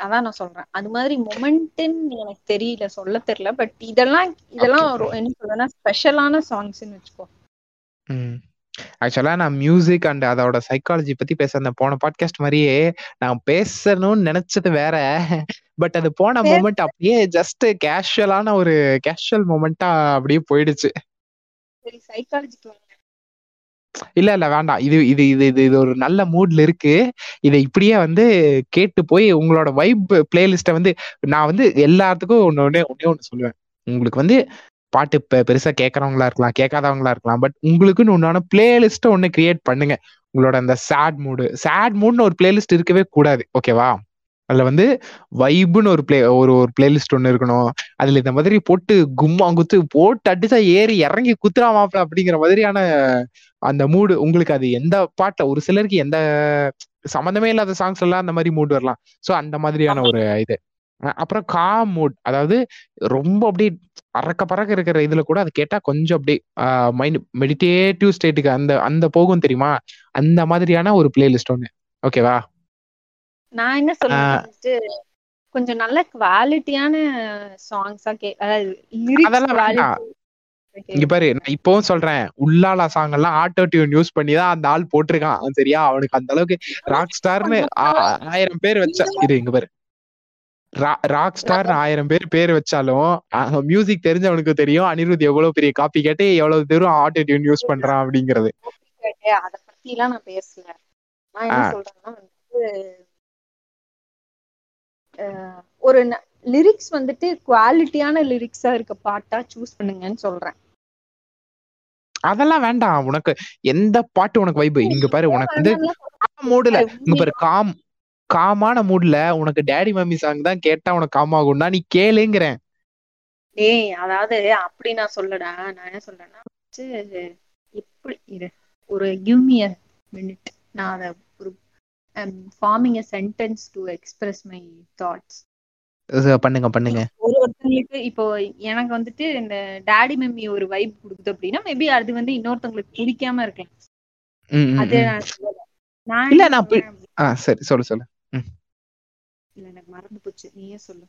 அதான் நான் சொல்றேன். அது மாதிரி மொமெண்ட்னு எனக்கு தெரியல சொல்ல தெரியல. பட் இதெல்லாம் இதெல்லாம் என்ன சொல்றேன்னா ஸ்பெஷலான சாங்ஸ்னு வச்சுக்கோ. ஆக்சுவலா நான் மியூசிக் அண்ட் அதோட சைக்காலஜி பத்தி பேச அந்த போன பாட்காஸ்ட் மாதிரியே நான் பேசணும்னு நினைச்சது வேற. பட் அது போன. மொமெண்ட் அப்படியே ஜஸ்ட் கேஷுவலான ஒரு கேஷுவல் மொமெண்டா அப்படியே போயிடுச்சு. இல்ல இல்ல வேண்டாம். இது இது இது இது இது ஒரு நல்ல மூட்ல இருக்கு. இதை இப்படியே வந்து கேட்டு போய் உங்களோட வைப் பிளேலிஸ்ட்டை வந்து நான் வந்து எல்லாத்துக்கும் ஒன்று ஒன்னே ஒன்னே ஒன்று சொல்லுவேன். உங்களுக்கு வந்து பாட்டு பெருசா கேட்கறவங்களா இருக்கலாம் கேட்காதவங்களா இருக்கலாம் பட் உங்களுக்குன்னு ஒன்றான பிளேலிஸ்ட்டை ஒன்று கிரியேட் பண்ணுங்க. உங்களோட அந்த சேட் மூடு சேட் மூட்னு ஒரு பிளேலிஸ்ட் இருக்கவே கூடாது ஓகேவா அதுல வந்து வைப்புன்னு ஒரு பிளே ஒரு ஒரு பிளேலிஸ்ட் ஒன்று இருக்கணும். அதுல இந்த மாதிரி போட்டு கும்மா குத்து போட்டு அடிச்சா ஏறி இறங்கி குத்துறா மாப்பிள அப்படிங்கிற மாதிரியான அந்த மூடு உங்களுக்கு அது எந்த பாட்டுல ஒரு சிலருக்கு எந்த சம்மந்தமே இல்லாத சாங்ஸ் எல்லாம் அந்த மாதிரி மூடு வரலாம். சோ அந்த மாதிரியான ஒரு இது. அப்புறம் காம் மோட். அதாவது ரொம்ப அப்படியே அறக்க பறக்க இருக்கிற இதுல கூட அத கேட்டா கொஞ்சம் அப்படியே மைண்ட் மெடிடேட்டிவ் ஸ்டேட்டுக்கு அந்த அந்த போகும் தெரியுமா? அந்த மாதிரியான ஒரு பிளேலிஸ்ட் ஒண்ணு. ஓகேவா? நான் என்ன வந்துட்டு, கொஞ்சம் நல்ல குவாலிட்டியான சாங்ஸா கே அதெல்லாம் இங்க பாரு நான் இப்பவும் சொல்றேன். உள்ளாலா சாங் எல்லாம் ஆட்டோ டியூன் யூஸ் பண்ணி தான் அந்த ஆள் போட்டுருக்கான். சரியா? அவனுக்கு அந்த அளவுக்கு ராக் ஸ்டார்ன்னு ஆ 1000 பேர் வச்சா இரு இங்க பாரு. ராக் ஸ்டார்ன்னு 1000 பேர் பேர் வச்சாலும், மியூசிக் தெரிஞ்சவனுக்கு தெரியும். அனிருத் எவ்வளவு பெரிய காப்பி கேட்டு எவ்வளவு தூரம் ஆட்டோ டியூன் யூஸ் பண்றான் அப்படிங்கிறது. அத நான் பேசல. நான் என்ன. சொல்றேன்னா அ ஒரு லிரிக்ஸ் வந்துட்டு குவாலிட்டியான லிரிக்ஸா இருக்க பாட்டா சூஸ் பண்ணுங்கன்னு சொல்றேன். அதெல்லாம் வேண்டாம். உனக்கு எந்த பாட்டு உனக்கு வைப். இங்க பாரு உனக்கு வந்து மூடுல இங்க பாரு காம் காமான மூட்ல உனக்கு டாடி மம்மி சாங் தான் கேட்டா உனக்கு காம் ஆகும்னா நீ கேளுங்கிறேன். ஏய் அதாவது அப்படி நான் சொல்லடா. நான் என்ன சொல்றேன்னா எப்படி இரு ஒரு கிவ் மீ அ மினிட். நான் அத ஒரு forming a sentence to express my thoughts. பண்ணுங்க, பண்ணுங்க. ஒரு ஒருத்தங்களுக்கு இப்போ எனக்கு வந்துட்டு இந்த டாடி மம்மி ஒரு வைப் குடுக்குது அப்படின்னா, மேபி அது வந்து இன்னொருத்தவங்களுக்கு பிடிக்காம இருக்கலாம். அது. நான் இல்ல நான் சரி சொல்லு, சொல்லு. இல்ல எனக்கு மறந்து போச்சு. நீயே சொல்லு.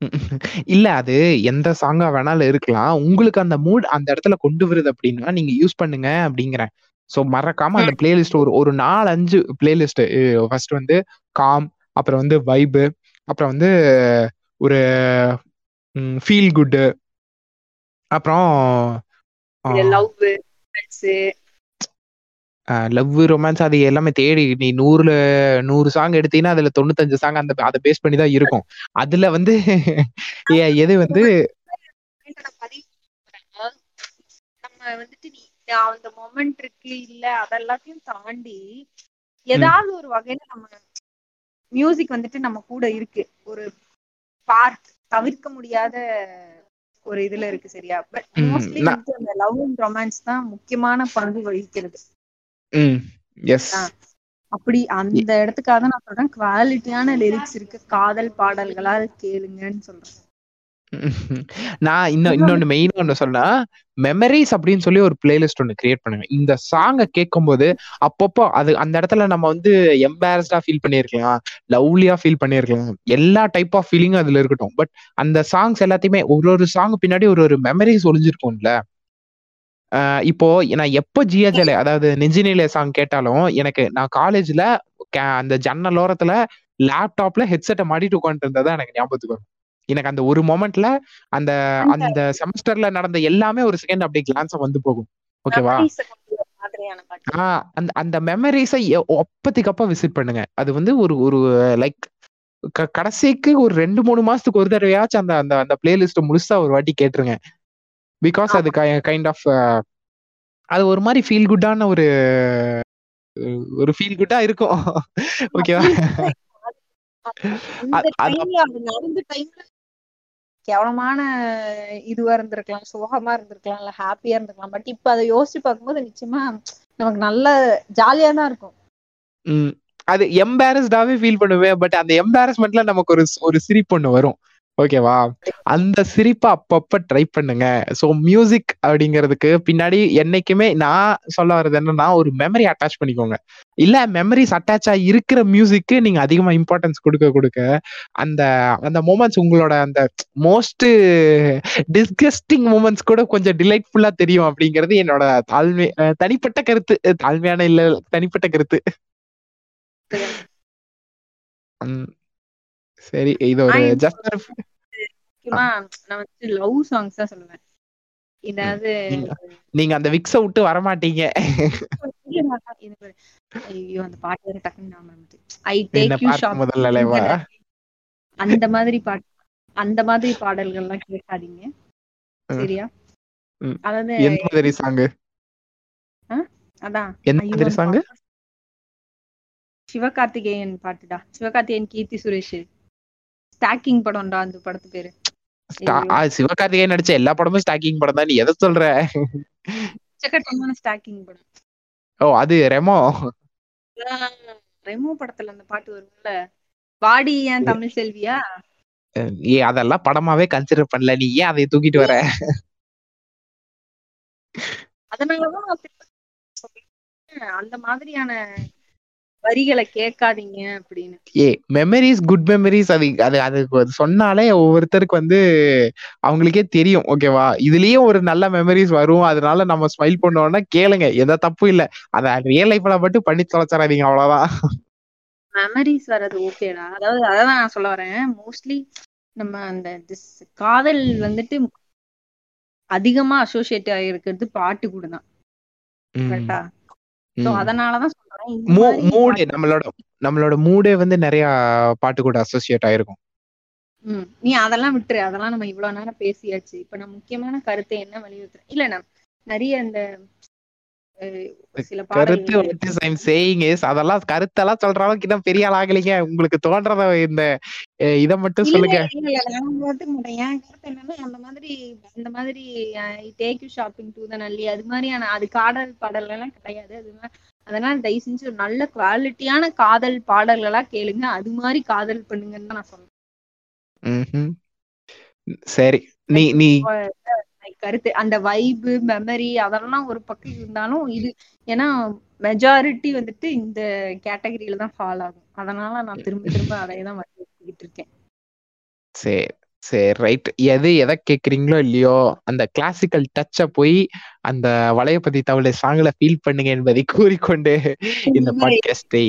இல்ல அது எந்த சாங்கா வேணாலும் இருக்கலாம். உங்களுக்கு அந்த மூட் அந்த இடத்துல கொண்டு வருது அப்படின்னா, நீங்க யூஸ் பண்ணுங்க அப்படிங்கிறேன். ஸோ மறக்காம அந்த பிளேலிஸ்ட் ஒரு ஒரு 4, 5 பிளேலிஸ்ட் ஃபர்ஸ்ட் வந்து காம், அப்புறம் வந்து வைப், அப்புறம் வந்து ஒரு ஃபீல் குட். அப்புறம் ஆ இது love, romance uh love, romance அது எல்லாமே தேடி நீ 100ல 100 சாங் எடுத்தீன்னா, அதுல 95 சாங் அந்த அத பேஸ் பண்ணி தான் இருக்கும். அதுல வந்து எது வந்து. நம்ம வந்துட்டு நீ அந்த மொமெண்ட் இருக்கு இல்ல அதெல்லாத்தையும் தாண்டி. ஏதாவது ஒரு வகையில நம்ம மியூசிக் வந்துட்டு நம்ம கூட இருக்கு. ஒரு பார்ட் தவிர்க்க முடியாத ஒரு இதுல இருக்கு சரியா? But. Mostly love and romance தான் முக்கியமான பங்கு வகிக்கிறது. அப்படி அந்த இடத்துக்காக நான் சொல்றேன். குவாலிட்டியான லிரிக்ஸ் இருக்கு. காதல் பாடல்களா கேளுங்கன்னு சொல்றேன். நான் இன்னும் இன்னொன்னு மெயினா ஒண்ணு சொன்னா, மெமரீஸ் அப்படின்னு சொல்லி ஒரு பிளேலிஸ்ட் ஒண்ணு கிரியேட் பண்ணுங்க. இந்த சாங்க கேட்கும்போது அப்பப்போ அது அந்த இடத்துல நம்ம வந்து எம்பாரஸ்டா ஃபீல் பண்ணியிருக்கலாம். லவ்லியா ஃபீல் பண்ணியிருக்கலாம். எல்லா டைப் ஆஃப் ஃபீலிங்கும் அதுல இருக்கட்டும். பட் அந்த சாங்ஸ் எல்லாத்தையுமே ஒரு ஒரு சாங் பின்னாடி ஒரு ஒரு மெமரீஸ் ஒளிஞ்சிருக்கும்ல. இப்போ நான் எப்போ ஜியாஜல அதாவது நெஞ்சினிலே சாங் கேட்டாலும், எனக்கு நான் காலேஜ்ல அந்த ஜன்னல் ஓரத்துல லேப்டாப்ல ஹெட்செட்ட மாட்டிட்டு உட்கார்ந்துட்டு இருந்தது எனக்கு ஞாபகத்துக்கு வரும். எனக்கு அந்த ஒரு மொமெண்ட்ல அந்த அந்த செமஸ்டர்ல நடந்த எல்லாமே ஒரு செகண்ட் அப்படியே கிளான்ஸா வந்து போகும். ஓகேவா? மெமரீஸ கொண்டு வர மாதிரியான பாட்டு. ஆ அந்த அந்த மெமரீஸ அப்பத்திக்கப்ப விசிட் பண்ணுங்க. அது வந்து ஒரு ஒரு லைக் கடைசிக்கு ஒரு 2, 3 மாசத்துக்கு ஒரு தடவையாச்சும் அந்த அந்த அந்த பிளேலிஸ்ட்ட முழுசா ஒரு வாட்டி கேட்டுருங்க. பிகாஸ் அது கைண்ட் ஆஃப் அது ஒரு மாரி ஃபீல் குட்டான ஒரு ஒரு ஃபீல் குட்டா இருக்கும். ஓகேவா? கேவலமான இதுவா இருந்திருக்கலாம். சோகமா இருந்திருக்கலாம். இல்ல ஹேப்பியா இருந்திருக்கலாம். பட் இப்ப அத யோசிச்சு பார்க்கும்போது நிச்சயமா நமக்கு நல்ல ஜாலியா தான் இருக்கும். அது எம்பாரஸ்டாவே ஃபீல் பண்ணுவேன். பட் அந்த எம்பாரஸ்மென்ட்ல நமக்கு ஒரு ஒரு சிரிப்பு ஒண்ணு வரும். ஓகேவா? அந்த சிரிப்ப அப்பப்ப ட்ரை பண்ணுங்க. ஸோ மியூசிக் அப்படிங்கிறதுக்கு பின்னாடி என்னைக்குமே நான் சொல்ல வர்றது என்னன்னா, ஒரு மெமரி அட்டாச் பண்ணிக்கோங்க. இல்ல மெமரீஸ் அட்டாச்சா இருக்கிற மியூசிக்கு நீங்க அதிகமா இம்பார்ட்டன்ஸ் குடுக்க குடுக்க, அந்த அந்த மொமெண்ட்ஸ் உங்களோட அந்த மோஸ்ட் டிஸ்கஸ்டிங் மொமெண்ட்ஸ் கூட கொஞ்சம் டிலைட்ஃபுல்லா தெரியும் அப்படிங்கிறது என்னோட தாழ்மை தனிப்பட்ட கருத்து. தாழ்மையான இல்ல தனிப்பட்ட கருத்து. சரி. இது ஒரு ஜஸ்ட் முக்கியமா நான் வந்துட்டு லவ் சாங்ஸ் தான் சொல்லுவேன். ம். ஏதாவது நீங்க அந்த விக்ஸ விட்டு வரமாட்டீங்க. ஐயோ! அந்த பாட்டு வேற டக்குன்னு. ஐ டேக் யூ பார்த்த ஷாப்பிங் முதல் இந்த அலைவா? நதி அந்த மாதிரி பாட்டு அந்த மாதிரி பாடல்கள்லாம் கேட்காதீங்க. ம். சரியா? அதாவது எந்த மாதிரி சாங்கு? ஆ அதான். எந்த! மாதிரி? பாட்டு சிவகார்த்திகேயன் பாட்டுடா. சிவகார்த்திகேயன், கீர்த்தி சுரேஷ். ஸ்டாக்கிங் படம்டா அந்த படத்து பேரு. சிவகார்த்திகேயன் நடிச்ச எல்லா படமும் ஸ்டாக்கிங் படம் தான். நீ எத சொல்ற? ஸ்டாக்கிங் படம். ஓ! அது ரெமோ. ரெமோ படத்துல அந்த பாட்டு வரும்ல. வாடி ஏன் தமிழ் செல்வியா? ஏ அதெல்லாம் படமாவே கன்சிடர் பண்ணல நீ ஏன் அதை தூக்கிட்டு வர அதனாலதான் அந்த மாதிரியான வரிகளை கேட்காதீங்க அப்படின்னு. ஏ மெமரிஸ் குட் மெமரிஸ் அது அது அது சொன்னாலே ஒவ்வொருத்தருக்கு வந்து அவங்களுக்கே தெரியும் ஓகேவா இதுலயும் ஒரு நல்ல மெமரிஸ் வரும் அதனால நம்ம ஸ்மைல் பண்ணோம்னா கேளுங்க எந்த தப்பும் இல்ல. அத ரியல் லைஃப்ல மட்டும் பண்ணி தொலைச்சிடாதீங்க அவ்வளவுதான். மெமரிஸ் வர்றது ஓகேடா அதாவது அதான் நான் சொல்ல வரேன். மோஸ்ட்லி நம்ம அந்த காதல் வந்துட்டு அதிகமா அசோசியேட் ஆகிருக்கிறது பாட்டு கூட தான் கரெக்டா அதனாலதான் சொல்றேன் இந்த மூடு நம்மளோட நம்மளோட மூடே வந்து நிறைய பாட்டு கூட அசோசியேட் ஆயிருக்கும் நீ அதெல்லாம் விட்டுரு அதெல்லாம் நம்ம இவ்வளவு நேரம் பேசியாச்சு. இப்ப நான் முக்கியமான கருத்தை என்ன வலியுறுத்துறேன்? இல்ல நான் நிறைய சில கருத்து is I'm saying is அதெல்லாம் கருத்தெல்லாம் சொல்ற அளவுக்கு இன்னும் பெரிய ஆள் ஆகலைங்க உங்களுக்கு தோன்றத இந்த இத மட்டும் சொல்லுங்க. அந்த மாதிரி அந்த மாதிரி take you shopping to the Nalli. அது மாதிரியான அது காதல் பாடல்கள் எல்லாம் கிடையாது. அது அதனால தயவு செஞ்சு ஒரு நல்ல குவாலிட்டியான காதல் பாடல்களா கேளுங்க. அது மாதிரி காதல் பண்ணுங்கன்னு தான் நான் சொல்றேன். சரி. நீ நீ கருத்து. அந்த வைபு மெமரி அதெல்லாம் ஒரு பக்கம் இருந்தாலும் இது ஏன்னா மெஜாரிட்டி வந்துட்டு இந்த கேட்டகரியில தான் ஃபால் ஆகும். அதனால நான் திரும்ப திரும்ப அதை தான் வலியுறுத்திக்கிட்டு இருக்கேன். சரி சரி ரைட் எது எதை கேக்குறீங்களோ இல்லையோ அந்த கிளாசிக்கல் டச்ச போய் அந்த வளையபதி தவளை சாங்ல ஃபீல் பண்ணுங்க என்பதை கூறிக்கொண்டு இந்த பாட்காஸ்டை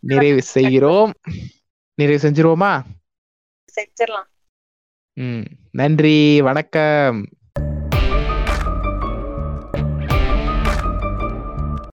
நிறைவு செய்கிறோம். நிறைவு செஞ்சிருவோமா? செஞ்சிடலாம். ம் நன்றி வணக்கம்.